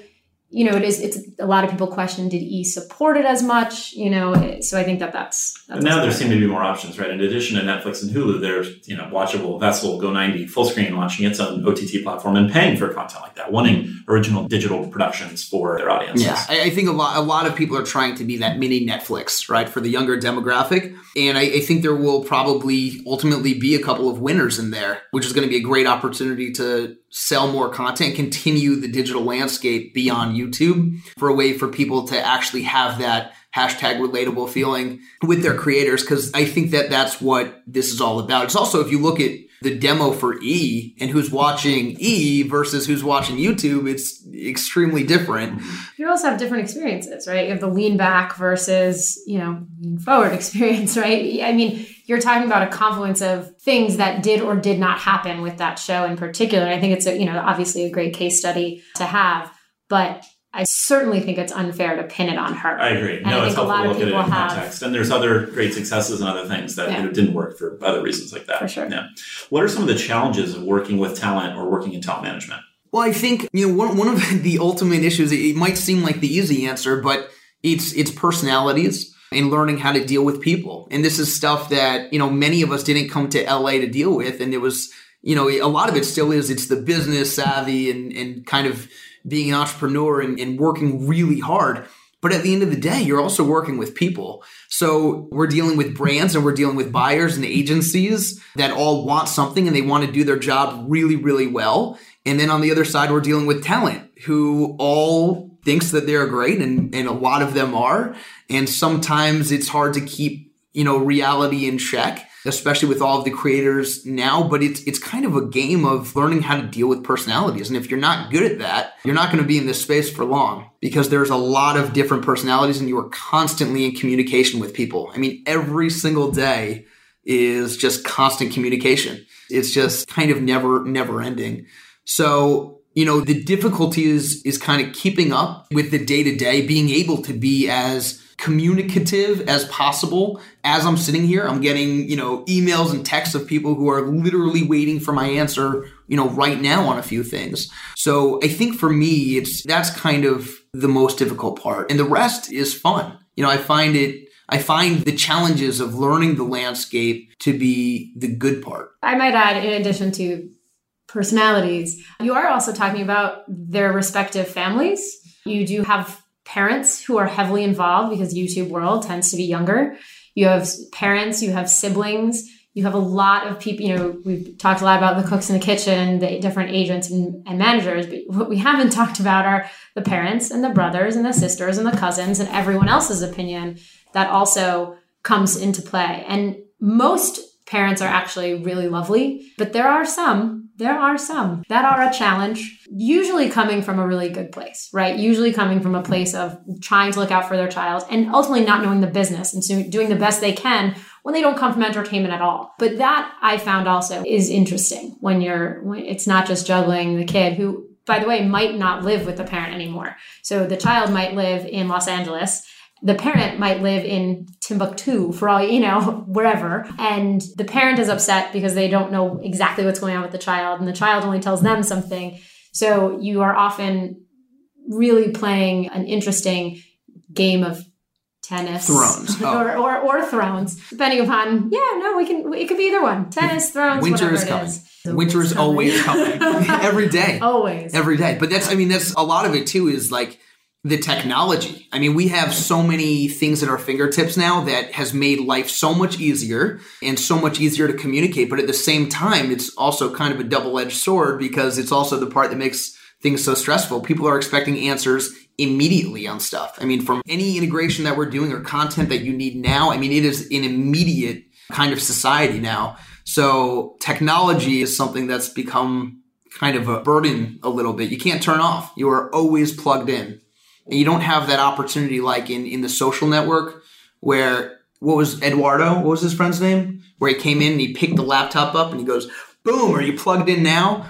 you know, it is, it's a lot of people question, did E support it as much? You know, eh, so I think that that's. that's now there seem to be more options, right? In addition to Netflix and Hulu, there's, you know, watchable Vessel, Go90, Fullscreen launching its own OTT platform and paying for content like that, wanting original digital productions for their audiences. Yeah. I, I think a lot, a lot of people are trying to be that mini Netflix, right? For the younger demographic. And I, I think there will probably ultimately be a couple of winners in there, which is going to be a great opportunity to sell more content, continue the digital landscape beyond YouTube for a way for people to actually have that hashtag relatable feeling with their creators. Cause I think that that's what this is all about. It's also, if you look at the demo for E and who's watching E versus who's watching YouTube, it's extremely different. You also have different experiences, right? You have the lean back versus, you know, lean forward experience, right? I mean, you're talking about a confluence of things that did or did not happen with that show in particular. I think it's a, you know, obviously a great case study to have, but I certainly think it's unfair to pin it on her. I agree. And no, I it's think a helpful lot to of look at it people in have. context. And there's other great successes and other things that Yeah. didn't work for other reasons like that. For sure. Yeah. What are some of the challenges of working with talent or working in talent management? Well, I think you know one one of the ultimate issues. It might seem like the easy answer, but it's it's personalities and learning how to deal with people. And this is stuff that you know many of us didn't come to LA to deal with, and it was you know a lot of it still is. It's the business savvy and and kind of being an entrepreneur and, and working really hard. But at the end of the day, you're also working with people. So we're dealing with brands and we're dealing with buyers and agencies that all want something and they want to do their job really, really well. And then on the other side, we're dealing with talent who all thinks that they're great and, and a lot of them are. And sometimes it's hard to keep, you know, reality in check. especially with all of the creators now, but it's it's kind of a game of learning how to deal with personalities. And if you're not good at that, you're not going to be in this space for long because there's a lot of different personalities and you are constantly in communication with people. I mean, every single day is just constant communication. It's just kind of never never ending. So you know, the difficulty is, is kind of keeping up with the day to day, being able to be as communicative as possible. As I'm sitting here, I'm getting, you know, emails and texts of people who are literally waiting for my answer, you know, right now on a few things. So I think for me, it's, that's kind of the most difficult part. And the rest is fun. You know, I find it, I find the challenges of learning the landscape to be the good part. I might add, in addition to personalities. You are also talking about their respective families. You do have parents who are heavily involved because YouTube world tends to be younger. You have parents, you have siblings, you have a lot of people, you know, we've talked a lot about the cooks in the kitchen, the different agents and, and managers, but what we haven't talked about are the parents and the brothers and the sisters and the cousins and everyone else's opinion that also comes into play. And most parents are actually really lovely, but there are some there are some that are a challenge, usually coming from a really good place, right? Usually coming from a place of trying to look out for their child and ultimately not knowing the business and so doing the best they can when they don't come from entertainment at all. But that I found also is interesting when you're, when it's not just juggling the kid who, by the way, might not live with the parent anymore. So the child might live in Los Angeles the parent might live in Timbuktu for all you know, wherever. And the parent is upset because they don't know exactly what's going on with the child, and the child only tells them something. So you are often really playing an interesting game of tennis thrones oh. or, or, or thrones depending upon yeah no we can it could be either one tennis thrones winter is coming is. winter is always coming every day always every day but that's i mean that's a lot of it too is like the technology. I mean, we have so many things at our fingertips now that has made life so much easier and so much easier to communicate. But at the same time, it's also kind of a double edged sword because it's also the part that makes things so stressful. People are expecting answers immediately on stuff. I mean, from any integration that we're doing or content that you need now, I mean, it is an immediate kind of society now. So technology is something that's become kind of a burden a little bit. You can't turn off. You are always plugged in you don't have that opportunity like in, in the social network where what was Eduardo? What was his friend's name? Where he came in and he picked the laptop up and he goes, boom, are you plugged in now?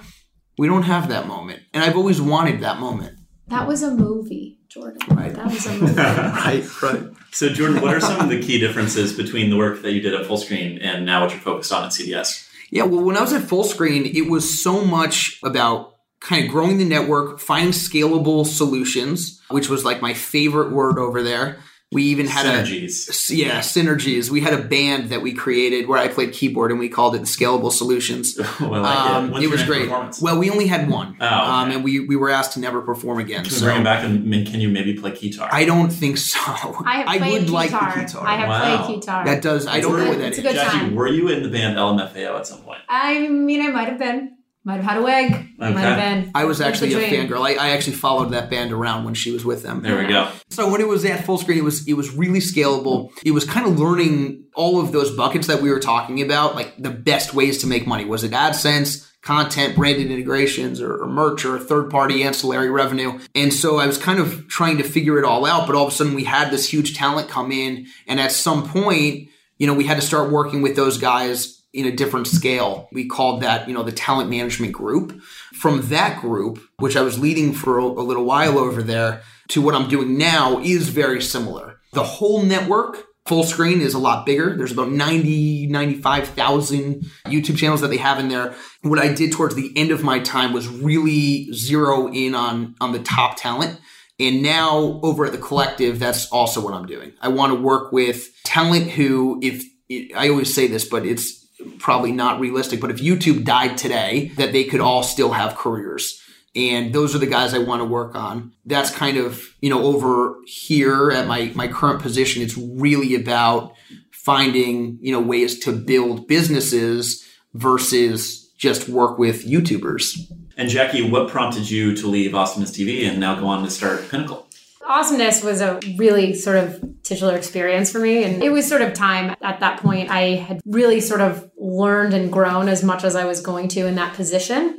We don't have that moment. And I've always wanted that moment. That was a movie, Jordan. Right. That was a movie. right, right. So, Jordan, what are some of the key differences between the work that you did at Fullscreen and now what you're focused on at CDS? Yeah, well, when I was at Fullscreen, it was so much about kind of growing the network, finding scalable solutions, which was like my favorite word over there. We even had synergies. a yeah synergies. We had a band that we created where I played keyboard and we called it the Scalable Solutions. well, like um, it. it was great. Well, we only had one, oh, okay. um, and we we were asked to never perform again. Can so. bring him back and can you maybe play guitar? I don't think so. I, I would guitar. like the guitar. I have wow. played guitar. That does. It's I don't know what that is. Jackie, time. were you in the band LMFAO at some point? I mean, I might have been. Might have had a wig. Okay. Might have been. I was actually a fangirl. I, I actually followed that band around when she was with them. There we go. So when it was at Fullscreen, it was it was really scalable. It was kind of learning all of those buckets that we were talking about, like the best ways to make money. Was it AdSense? content, branded integrations, or, or, merch, or third party ancillary revenue. And so I was kind of trying to figure it all out. But all of a sudden, we had this huge talent come in. And at some point, you know, we had to start working with those guys in a different scale. We called that, you know, the talent management group. From that group, which I was leading for a, little while over there, to what I'm doing now is very similar. The whole network Fullscreen is a lot bigger. There's about 90, 95,000 YouTube channels that they have in there. What I did towards the end of my time was really zero in on, on the top talent. And now over at the collective, that's also what I'm doing. I want to work with talent who, if I always say this, but it's probably not realistic, but if YouTube died today, that they could all still have careers. And those are the guys I want to work on. That's kind of, you know, over here at my, my current position, it's really about finding, you know, ways to build businesses versus just work with YouTubers. And Jackie, what prompted you to leave Awesomeness TV and now go on to start Pinnacle? Awesomeness was a really sort of titular experience for me. And it was sort of time at that point. I had really sort of learned and grown as much as I was going to in that position.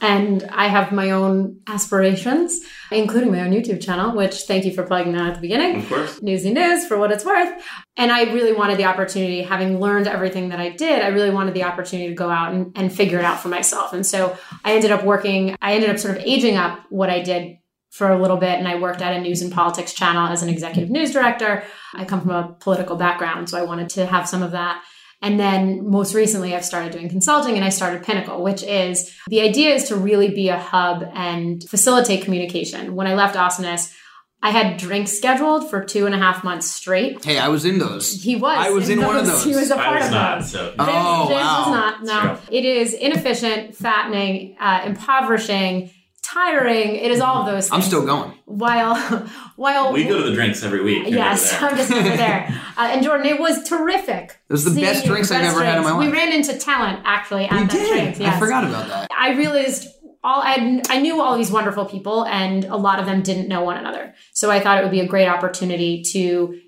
And I have my own aspirations, including my own YouTube channel, which thank you for plugging that at the beginning. Of course. Newsy News for what it's worth. And I really wanted the opportunity, having learned everything that I did, I really wanted the opportunity to go out and, and figure it out for myself. And so I ended up working, I ended up sort of aging up what I did for a little bit and I worked at a news and politics channel as an executive news director. I come from a political background, so I wanted to have some of that. And then most recently, I've started doing consulting and I started Pinnacle, which is the idea is to really be a hub and facilitate communication. When I left Awesomeness, I had drinks scheduled for two and a half months straight. Hey, I was in those. He was. I was in one of those. He was a part was of not, those. so James, Oh, James wow. was not. No, True. it is inefficient, fattening, uh, impoverishing, tiring. It is all of those. I'm still going. while while we go to the drinks every week. Yes, I'm just over there. Uh, and Jordan, it was terrific. It was the best drinks I've ever had in my life. We ran into talent actually at We that did. drinks. Yes. I forgot about that. I realized all I I knew all these wonderful people, and a lot of them didn't know one another. So I thought it would be a great opportunity to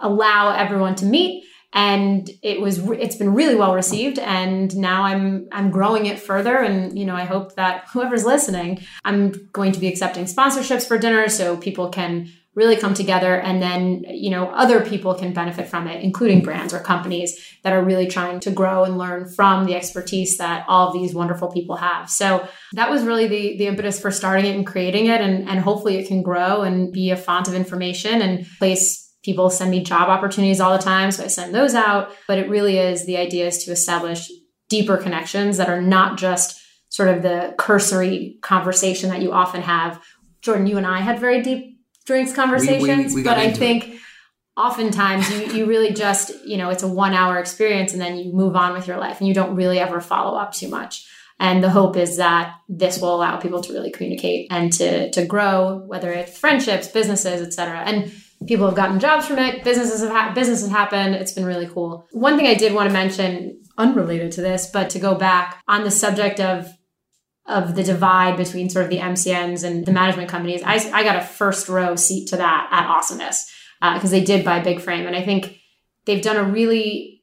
allow everyone to meet. And it was it's been really well received, and now I'm I'm growing it further. And you know I hope that whoever's listening, I'm going to be accepting sponsorships for dinner, so people can really come together and then you know other people can benefit from it including brands or companies that are really trying to grow and learn from the expertise that all of these wonderful people have so that was really the the impetus for starting it and creating it and and hopefully it can grow and be a font of information and place people send me job opportunities all the time so i send those out but it really is the idea is to establish deeper connections that are not just sort of the cursory conversation that you often have jordan you and i had very deep drinks conversations we got but i into it. think oftentimes you, you really just you know it's a one hour experience and then you move on with your life and you don't really ever follow up too much and the hope is that this will allow people to really communicate and to to grow whether it's friendships businesses et cetera. and people have gotten jobs from it businesses have ha- businesses happened it's been really cool one thing i did want to mention unrelated to this but to go back on the subject of of the divide between sort of the MCNs and the management companies. I, I got a first row seat to that at Awesomeness because they did buy Big Frame, and I think they've done a really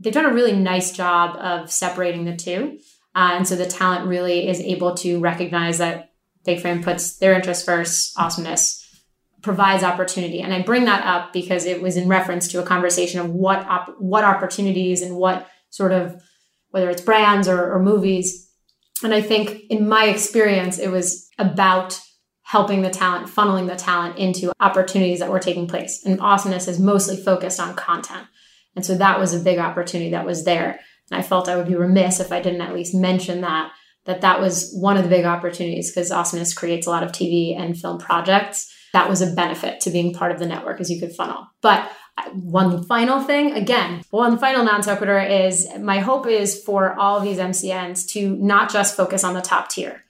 they've done a really nice job of separating the two, uh, and so the talent really is able to recognize that Big Frame puts their interests first. Awesomeness provides opportunity, and I bring that up because it was in reference to a conversation of what op- what opportunities and what sort of whether it's brands or, or movies and I think in my experience, it was about helping the talent, funneling the talent into opportunities that were taking place. And awesomeness is mostly focused on content. And so that was a big opportunity that was there. And I felt I would be remiss if I didn't at least mention that, that that was one of the big opportunities because awesomeness creates a lot of TV and film projects. That was a benefit to being part of the network as you could funnel. But one final thing, again, one final non sequitur is my hope is for all these MCNs to not just focus on the top tier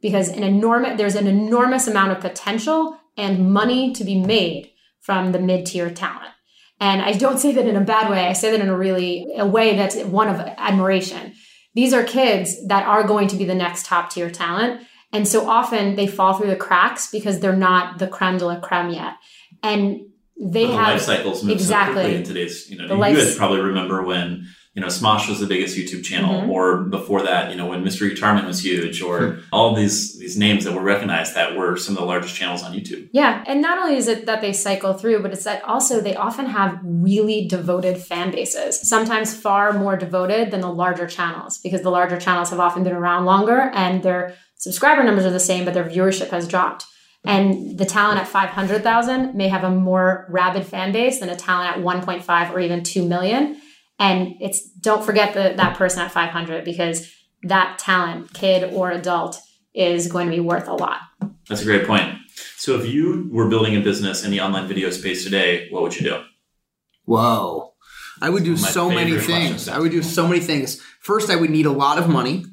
because an enormous there's an enormous amount of potential and money to be made from the mid-tier talent. And I don't say that in a bad way. I say that in a really a way that's one of admiration. These are kids that are going to be the next top tier talent. And so often they fall through the cracks because they're not the creme de la creme yet. And they the have life cycles move exactly. so in today's. You know, The you life- guys probably remember when you know Smosh was the biggest YouTube channel, Mhm. or before that, you know, when Mystery Guitar Man was huge, or all these these names that were recognized that were some of the largest channels on YouTube. Yeah, and not only is it that they cycle through, but it's that also they often have really devoted fan bases, sometimes far more devoted than the larger channels, because the larger channels have often been around longer and their subscriber numbers are the same, but their viewership has dropped. And the talent at 500,000 may have a more rabid fan base than a talent at 1.5 or even 2 million. And it's don't forget the, that person at 500 because that talent, kid or adult, is going to be worth a lot. That's a great point. So, if you were building a business in the online video space today, what would you do? Whoa. I would do so many things. I would do so many things. First, I would need a lot of money.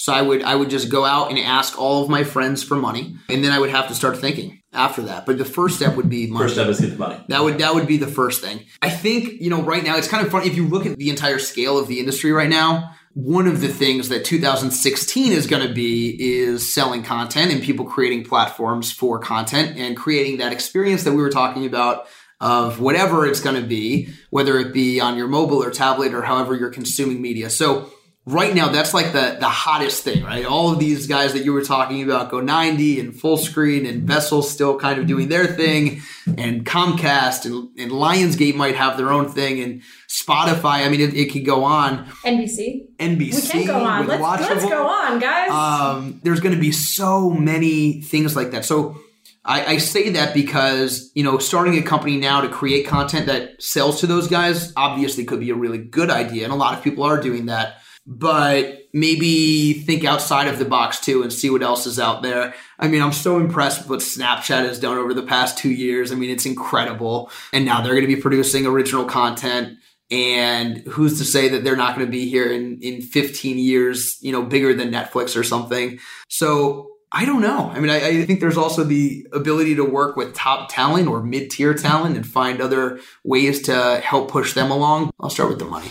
So I would I would just go out and ask all of my friends for money, and then I would have to start thinking after that. But the first step would be money. First step is get the money. That would that would be the first thing. I think you know right now it's kind of funny if you look at the entire scale of the industry right now. one of the things that 2016 is going to be is selling content and people creating platforms for content and creating that experience that we were talking about of whatever it's going to be, whether it be on your mobile or tablet or however you're consuming media. So right now that's like the the hottest thing, right? All of these guys that you were talking about, Go 90 and Fullscreen and Vessel still kind of doing their thing, and Comcast and, and Lionsgate might have their own thing, and Spotify. I mean, it, it could go on. NBC. NBC. We can go on. Let's, let's go on, guys. Um, there's going to be so many things like that. So I, I say that because you know starting a company now to create content that sells to those guys obviously could be a really good idea, and a lot of people are doing that. But maybe think outside of the box too and see what else is out there. I mean, I'm so impressed with what Snapchat has done over the past two years. I mean, it's incredible. And now they're going to be producing original content. And who's to say that they're not going to be here in, in 15 years, you know, bigger than Netflix or something. So I don't know. I mean, I, I think there's also the ability to work with top talent or mid tier talent and find other ways to help push them along. I'll start with the money.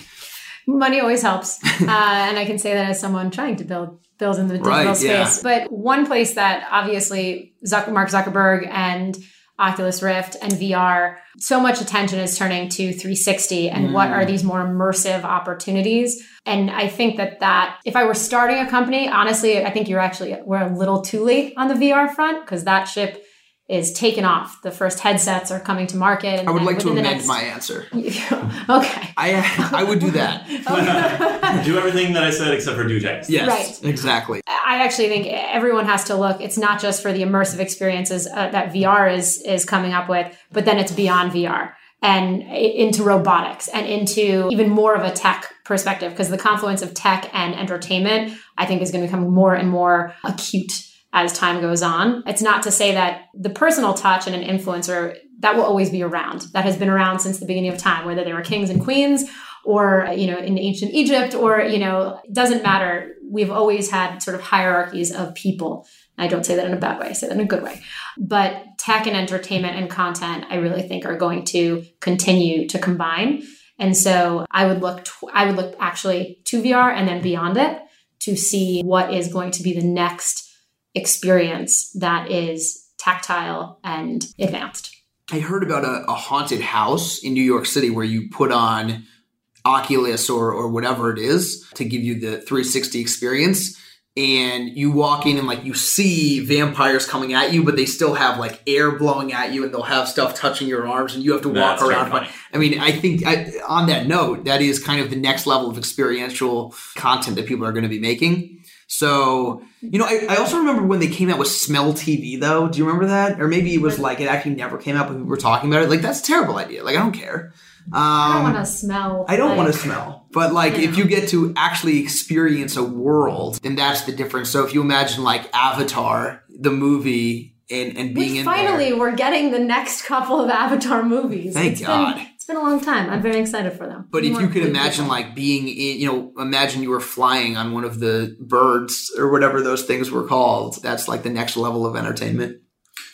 Money always helps, uh, and I can say that as someone trying to build build in the digital Right, yeah. space. But one place that obviously Zuck- Mark Zuckerberg and Oculus Rift and VR, so much attention is turning to 360 and what Mm. are these more immersive opportunities. And I think that that if I were starting a company, honestly, I think you're actually we're a little too late on the VR front because that ship is taken off. The first headsets are coming to market. And I would like to amend next- my answer. okay. I I would do that. Do everything that I said except for do text. Yes, Right. exactly. I actually think everyone has to look. It's not just for the immersive experiences uh, that VR is is coming up with, but then it's beyond VR and into robotics and into even more of a tech perspective because the confluence of tech and entertainment, I think, is going to become more and more acute as time goes on. It's not to say that the personal touch and an influencer that will always be around. That has been around since the beginning of time, whether they were kings and queens or you know in ancient Egypt or you know it doesn't matter. We've always had sort of hierarchies of people. I don't say that in a bad way. I say that in a good way. But tech and entertainment and content, I really think are going to continue to combine. And so I would look, I would look actually to VR and then beyond it to see what is going to be the next experience that is tactile and advanced. I heard about a, a haunted house in New York City where you put on Oculus or or whatever it is to give you the 360 experience. And you walk in and like you see vampires coming at you, but they still have like air blowing at you, and they'll have stuff touching your arms, and you have to That's walk very around. funny. I mean, I think I, on that note, that is kind of the next level of experiential content that people are going to be making. So, you know, I, I also remember when they came out with Smell TV, though. Do you remember that? Or maybe it was like it actually never came out, but we were talking about it. Like, that's a terrible idea. Like, I don't care. Um, I don't want to smell. I don't like- want to smell. But like Yeah. if you get to actually experience a world, then that's the difference. So if you imagine like Avatar, the movie, and, and being Which in finally, there. we're getting the next couple of Avatar movies. Thank It's God. Been, been a long time. I'm very excited for them. But if you could people. imagine like being in, you know, imagine you were flying on one of the birds or whatever those things were called. That's like the next level of entertainment.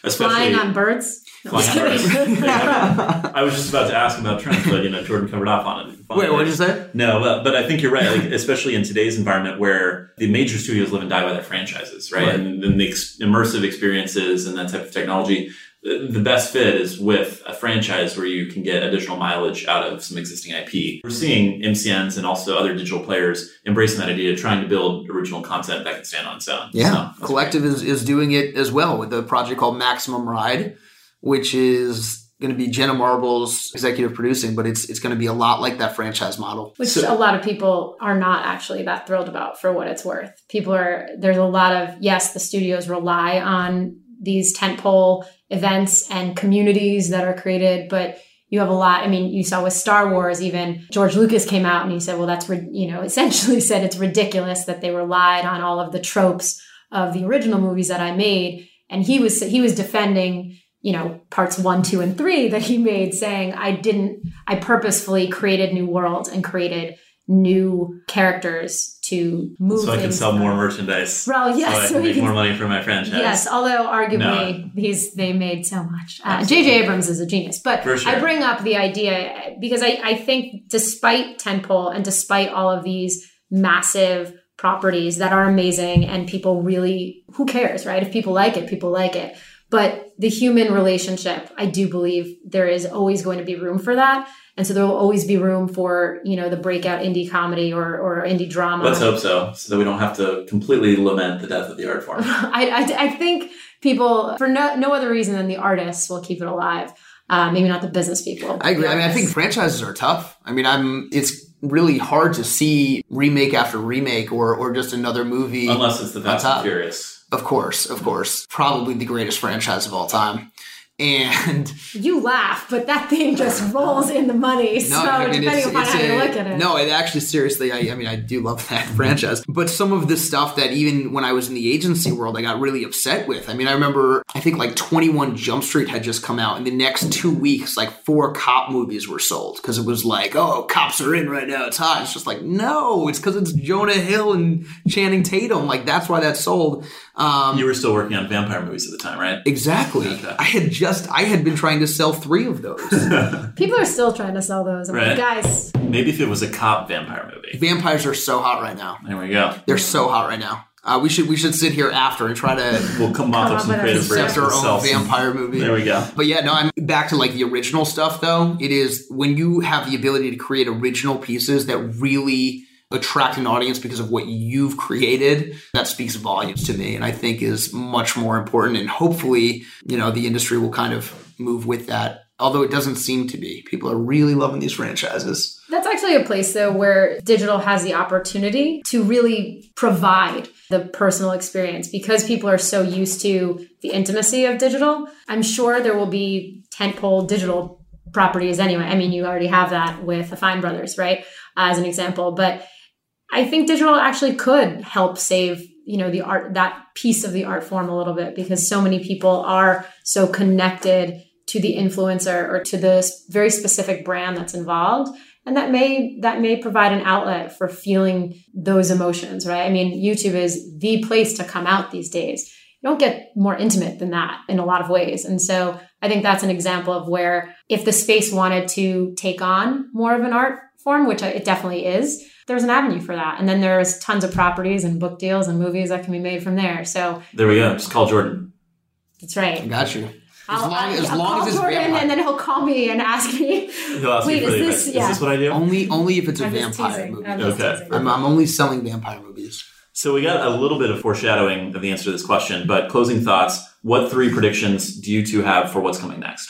Especially flying on birds. No, Flying on birds. Yeah. I was just about to ask about trends, but you know, Jordan covered off on it. Wait, what did you say? No, but, but I think you're right. Like, especially in today's environment where the major studios live and die by their franchises, right? Right. And then the ex- immersive experiences and that type of technology. The the best fit is with a franchise where you can get additional mileage out of some existing IP. We're seeing MCNs and also other digital players embracing that idea, trying to build original content that can stand on its own. Yeah, So, that's Collective is, is doing it as well with a project called Maximum Ride, which is going to be Jenna Marbles executive producing, but it's it's going to be a lot like that franchise model. Which So- a lot of people are not actually that thrilled about for what it's worth. People are, there's a lot of, yes, the studios rely on these tentpole events and communities that are created, but you have a lot. I mean, you saw with Star Wars, even George Lucas came out and he said, well, that's, you know, essentially said it's ridiculous that they relied on all of the tropes of the original movies that I made. And he was, he was defending, you know, parts one, two, and three that he made, saying, I didn't, I purposefully created new worlds and created new characters to move So I can sell more merchandise. Well, yes, so I so can make can- more money for my franchise. Yes, although arguably he's they made so much. Uh, J.J. Abrams is a genius, but sure. I bring up the idea because I, I think despite tentpole and despite all of these massive properties that are amazing and people really who cares right if people like it people like it but the human relationship i do believe there is always going to be room for that and so there will always be room for you know the breakout indie comedy or, or indie drama Let's hope so, so that we don't have to completely lament the death of the art form. I, I, I think people for no, no other reason than the artists will keep it alive uh, maybe not the business people I agree. I mean, I think franchises are tough. I mean, I'm. It's really hard to see remake after remake or or just another movie. Unless it's the Fast and. Furious. Of course, of course, probably the greatest franchise of all time. And you laugh but that thing just rolls in the money so I mean, depending it's- upon how you look at it No, it actually, seriously, I, I mean, I do love that franchise. But some of the stuff that even when I was in the agency world, I got really upset with. I mean, I remember, I think like 21 Jump Street had just come out. and the next two weeks, like four cop movies were sold because it was like, oh, cops are in right now. It's hot. It's just like, no, it's because it's Jonah Hill and Channing Tatum. Like, that's why that sold. Um, You were still working on vampire movies at the time, right? exactly. Okay. I had just, I had been trying to sell three of those. people are still trying to sell those I'm Right. like guys Maybe if it was a cop vampire movie. Vampires are so hot right now. There we go. They're so hot right now. Uh, we should we should sit here after and try to We'll come up Come with up some with a creative breaks our own vampire movie. There we go. But yeah, no, I'm back to like the original stuff though. It is when you have the ability to create original pieces that really attract an audience because of what you've created, that speaks volumes to me and I think is much more important. And hopefully, you know, the industry will kind of move with that. Although it doesn't seem to be. People are really loving these franchises. That's actually a place though where digital has the opportunity to really provide the personal experience because people are so used to the intimacy of digital. I'm sure there will be tentpole digital properties anyway. I mean, you already have that with the Fine Brothers, right? As an example, but I think digital actually could help save you know the art that piece of the art form a little bit because so many people are so connected to the influencer or to the very specific brand that's involved. And that may that may provide an outlet for feeling those emotions right? I mean youtube is the place to come out these days. You don't get more intimate than that in a lot of ways. And so i think that's an example of where if the space wanted to take on more of an art form which it definitely is there's an avenue for that and then there's tons of properties and book deals and movies that can be made from there so There we go. Just call Jordan. that's right I got you. As I'll- long I- as, I'll long call as it's Jordan vampire. and then he'll call me and ask me He'll ask Wait, you for is the this- advice. yeah. Is this what I do? only only if it's a I'm just vampire teasing. movie. I'm Okay. I'm, I'm only selling vampire movies. So we got a little bit of foreshadowing of the answer to this question, but closing thoughts. What three predictions do you two have for what's coming next?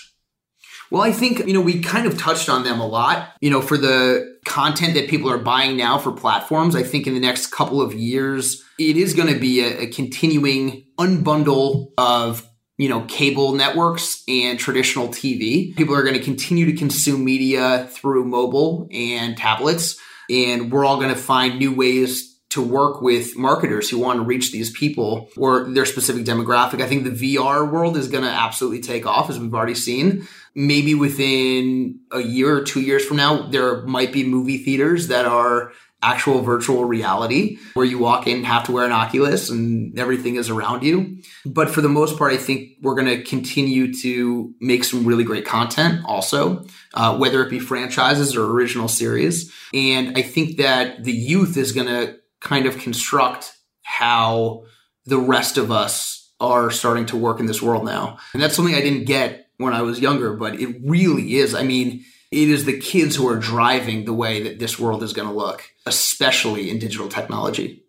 Well, I think, you know, we kind of touched on them a lot. You know, for the content that people are buying now for platforms, I think in the next couple of years, it is going to be a, a continuing unbundle of, you know, cable networks and traditional TV. People are going to continue to consume media through mobile and tablets. And we're all going to find new ways to work with marketers who want to reach these people or their specific demographic. I think the VR world is going to absolutely take off as we've already seen. Maybe within a year or two years from now, there might be movie theaters that are actual virtual reality where you walk in, have to wear an Oculus and everything is around you. But for the most part, I think we're going to continue to make some really great content also, uh, whether it be franchises or original series. And I think that the youth is going to kind of construct how the rest of us are starting to work in this world now. And that's something I didn't get when I was younger, but it really is. I mean, it is the kids who are driving the way that this world is going to look, especially in digital technology.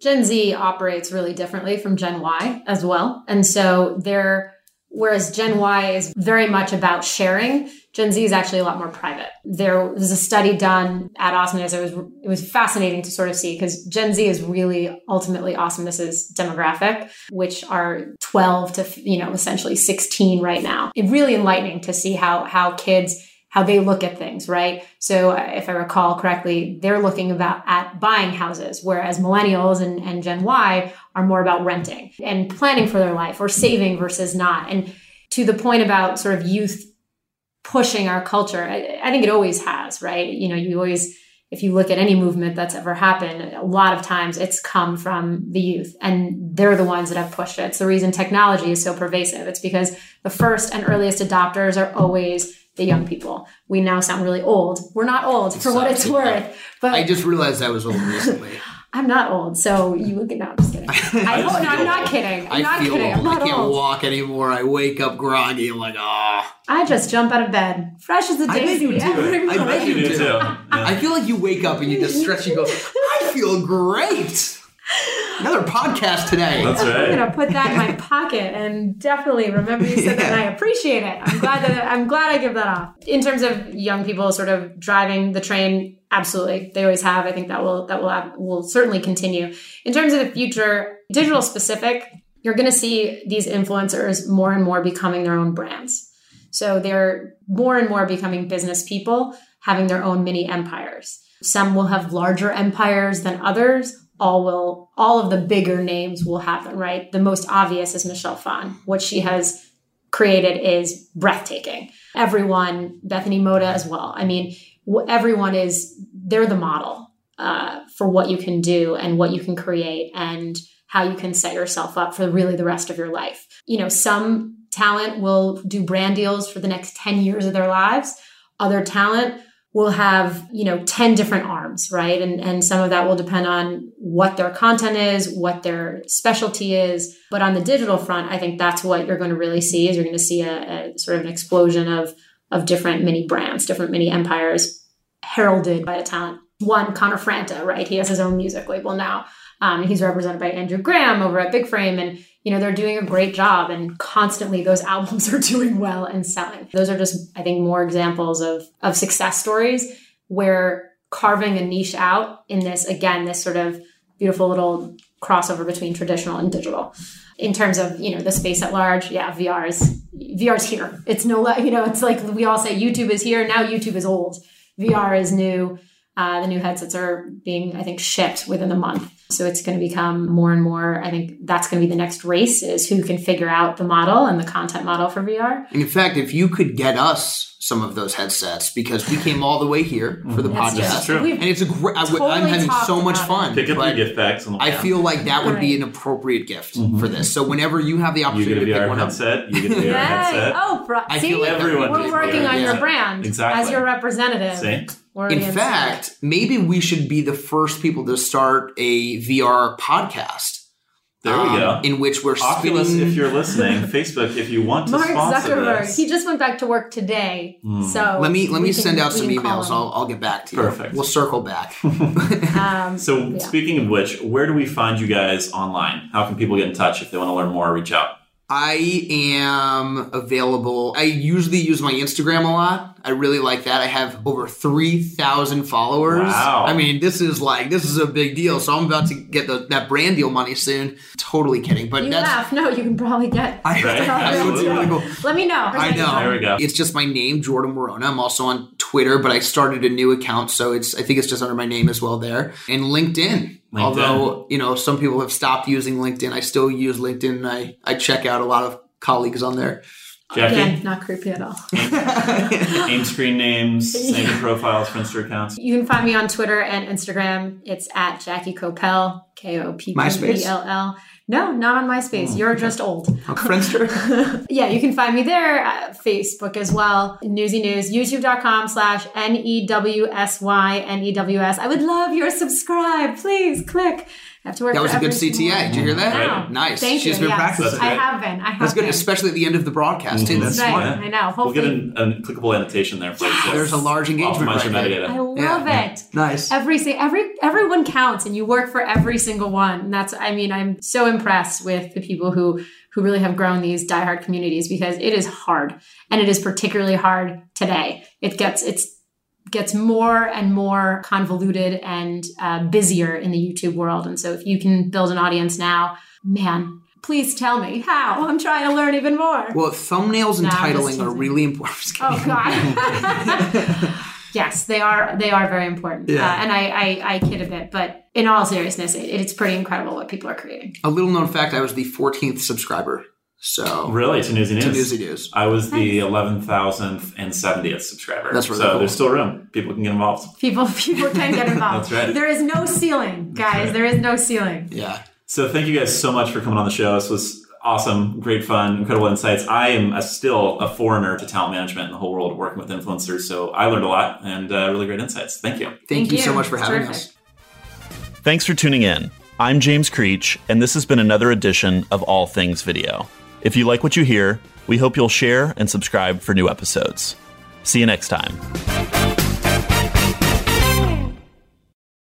Gen Z operates really differently from Gen Y as well. And so they're, whereas Gen Y is very much about sharing, Gen Z is actually a lot more private. There was a study done at Awesomeness. It was, it was fascinating to sort of see because Gen Z is really ultimately Awesomeness's demographic, which are 12 to, you know, essentially 16 right now. It's really enlightening to see how, how kids how they look at things, right? So uh, if I recall correctly, they're looking about at buying houses, whereas millennials and, and Gen Y are more about renting and planning for their life or saving versus not. And to the point about sort of youth pushing our culture, I, I think it always has, right? You know, you always, if you look at any movement that's ever happened, a lot of times it's come from the youth and they're the ones that have pushed it. It's the reason technology is so pervasive. It's because the first and earliest adopters are always the young people. We now sound really old. We're not old for what it's worth, but I just realized I was old recently. I'm not old. So you would get, no, I'm just kidding. I, hope, no, I'm not kidding. I'm I not feel kidding. I'm old. I not can't old. walk anymore. I wake up groggy. I'm like, ah. I just jump out of bed, fresh as a I bet daisy. you do. I bet you You do do. too. Yeah. I feel like you wake up and you just stretch. You go, I feel great. Another podcast today. That's right. I'm gonna put that in my pocket and definitely remember you said that and I appreciate it. I'm glad that I'm glad I give that off. In terms of young people sort of driving the train, absolutely. They always have. I think that will that will have, will certainly continue. In terms of the future, digital specific, you're gonna see these influencers more and more becoming their own brands. So they're more and more becoming business people, having their own mini empires. Some will have larger empires than others. All will, all of the bigger names will have them, right? The most obvious is Michelle Phan. What she has created is breathtaking. Everyone, Bethany Mota as well. I mean, everyone is, they're the model uh, for what you can do and what you can create and how you can set yourself up for really the rest of your life. You know, some talent will do brand deals for the next 10 years of their lives. Other talent will have, you know, 10 different arms, right? And, and some of that will depend on what their content is, what their specialty is. But on the digital front, I think that's what you're going to really see is you're going to see a, a sort of an explosion of, of different mini brands, different mini empires heralded by a talent. One, Connor Franta, right? He has his own music label now. Um, he's represented by Andrew Graham over at Big Frame, and you know they're doing a great job. And constantly, those albums are doing well and selling. Those are just, I think, more examples of of success stories where carving a niche out in this again, this sort of beautiful little crossover between traditional and digital. In terms of you know the space at large, yeah, VR is VR's here. It's no, you know, it's like we all say YouTube is here now. YouTube is old. VR is new. Uh, the new headsets are being, I think, shipped within a month. So it's going to become more and more. I think that's going to be the next race is who can figure out the model and the content model for VR. And in fact, if you could get us some of those headsets, because we came all the way here mm-hmm. for the That's podcast, true. And it's a great. I, am having so much fun. Pick up but your gift bags on the I feel like that would be an appropriate gift mm-hmm. for this. So whenever you have the you opportunity get a to pick VR one up, headset. You get a VR headset. Oh, bro- I see, feel like everyone we're working VR. on your brand Exactly. as your representative. See? We're in fact, maybe we should be the first people to start a VR podcast. There we um, go. In which we're Oculus, spinning. if you're listening, Facebook, if you want to Mark sponsor Zuckerberg, this. he just went back to work today. So let me let we me can- send out some emails. I'll, I'll get back to you. Perfect. We'll circle back. Um, So, Yeah. speaking of which, where do we find you guys online? How can people get in touch if they want to learn more or reach out? I am available. I usually use my Instagram a lot. I really like that. I have over 3,000 followers. Wow. I mean, this is like, this is a big deal. So I'm about to get the, that brand deal money soon. Totally kidding. But you that's. laugh. No, you can probably get. I, Right, I would be really cool. Let me know. I know. There we go. It's just my name, Jordan Morona. I'm also on Twitter, but I started a new account, so it's I think it's just under my name as well there. And LinkedIn. LinkedIn. Although, you know, some people have stopped using LinkedIn, I still use LinkedIn and I, I check out a lot of colleagues on there. Jackie, Again, not creepy at all. name, screen names, name and profiles Friendster accounts. You can find me on Twitter and Instagram. It's at Jackie Koppell, K O P P MySpace? E L L. No, not on MySpace. You're just old. Friendster? Yeah, you can find me there, uh, Facebook as well, Newsy News, youtube.com slash N E W S Y N E W S. I would love your subscribe. Please click. I have to work That was a good CTA. Did you hear that? Wow. Nice. Thank She's you. been yes. practicing. I have been. I have That's good, been. especially at the end of the broadcast, too. Mhm. That's That's smart. right. I know. We'll get an, a clickable annotation there for you. There's a large engagement Optimize right your there. I love Yeah. it. Nice. Every si- every everyone counts, and you work for every single one. And that's I mean, I'm so impressed with the people who who really have grown these diehard communities because it is hard, and it is particularly hard today. It gets it's gets more and more convoluted and uh, busier in the YouTube world. And so, if you can build an audience now, man, please tell me how. I'm trying to learn even more. Well, thumbnails and Nah, titling are really important. I'm just kidding. Oh God. yes, they are. They are very important. Yeah. Uh, and I, I, I kid a bit, but in all seriousness, it, it's pretty incredible what people are creating. A little known fact: I was the 14th subscriber. So Really, to Newsy News. to Newsy News. I was the 11,000th and 70th subscriber. That's really So cool. there's still room. People can get involved. People, people can get involved. That's right. There is no ceiling, guys. right. There is no ceiling. Yeah. So thank you guys so much for coming on the show. This was awesome, great fun, incredible insights. I am a, still a foreigner to talent management in the whole world working with influencers, so I learned a lot and uh, really great insights. Thank you. Thank, Thank you, you, so much for having Terrific. us. Thanks for tuning in. I'm James Creech, and this has been another edition of All Things Video. If you like what you hear, we hope you'll share and subscribe for new episodes. See you next time.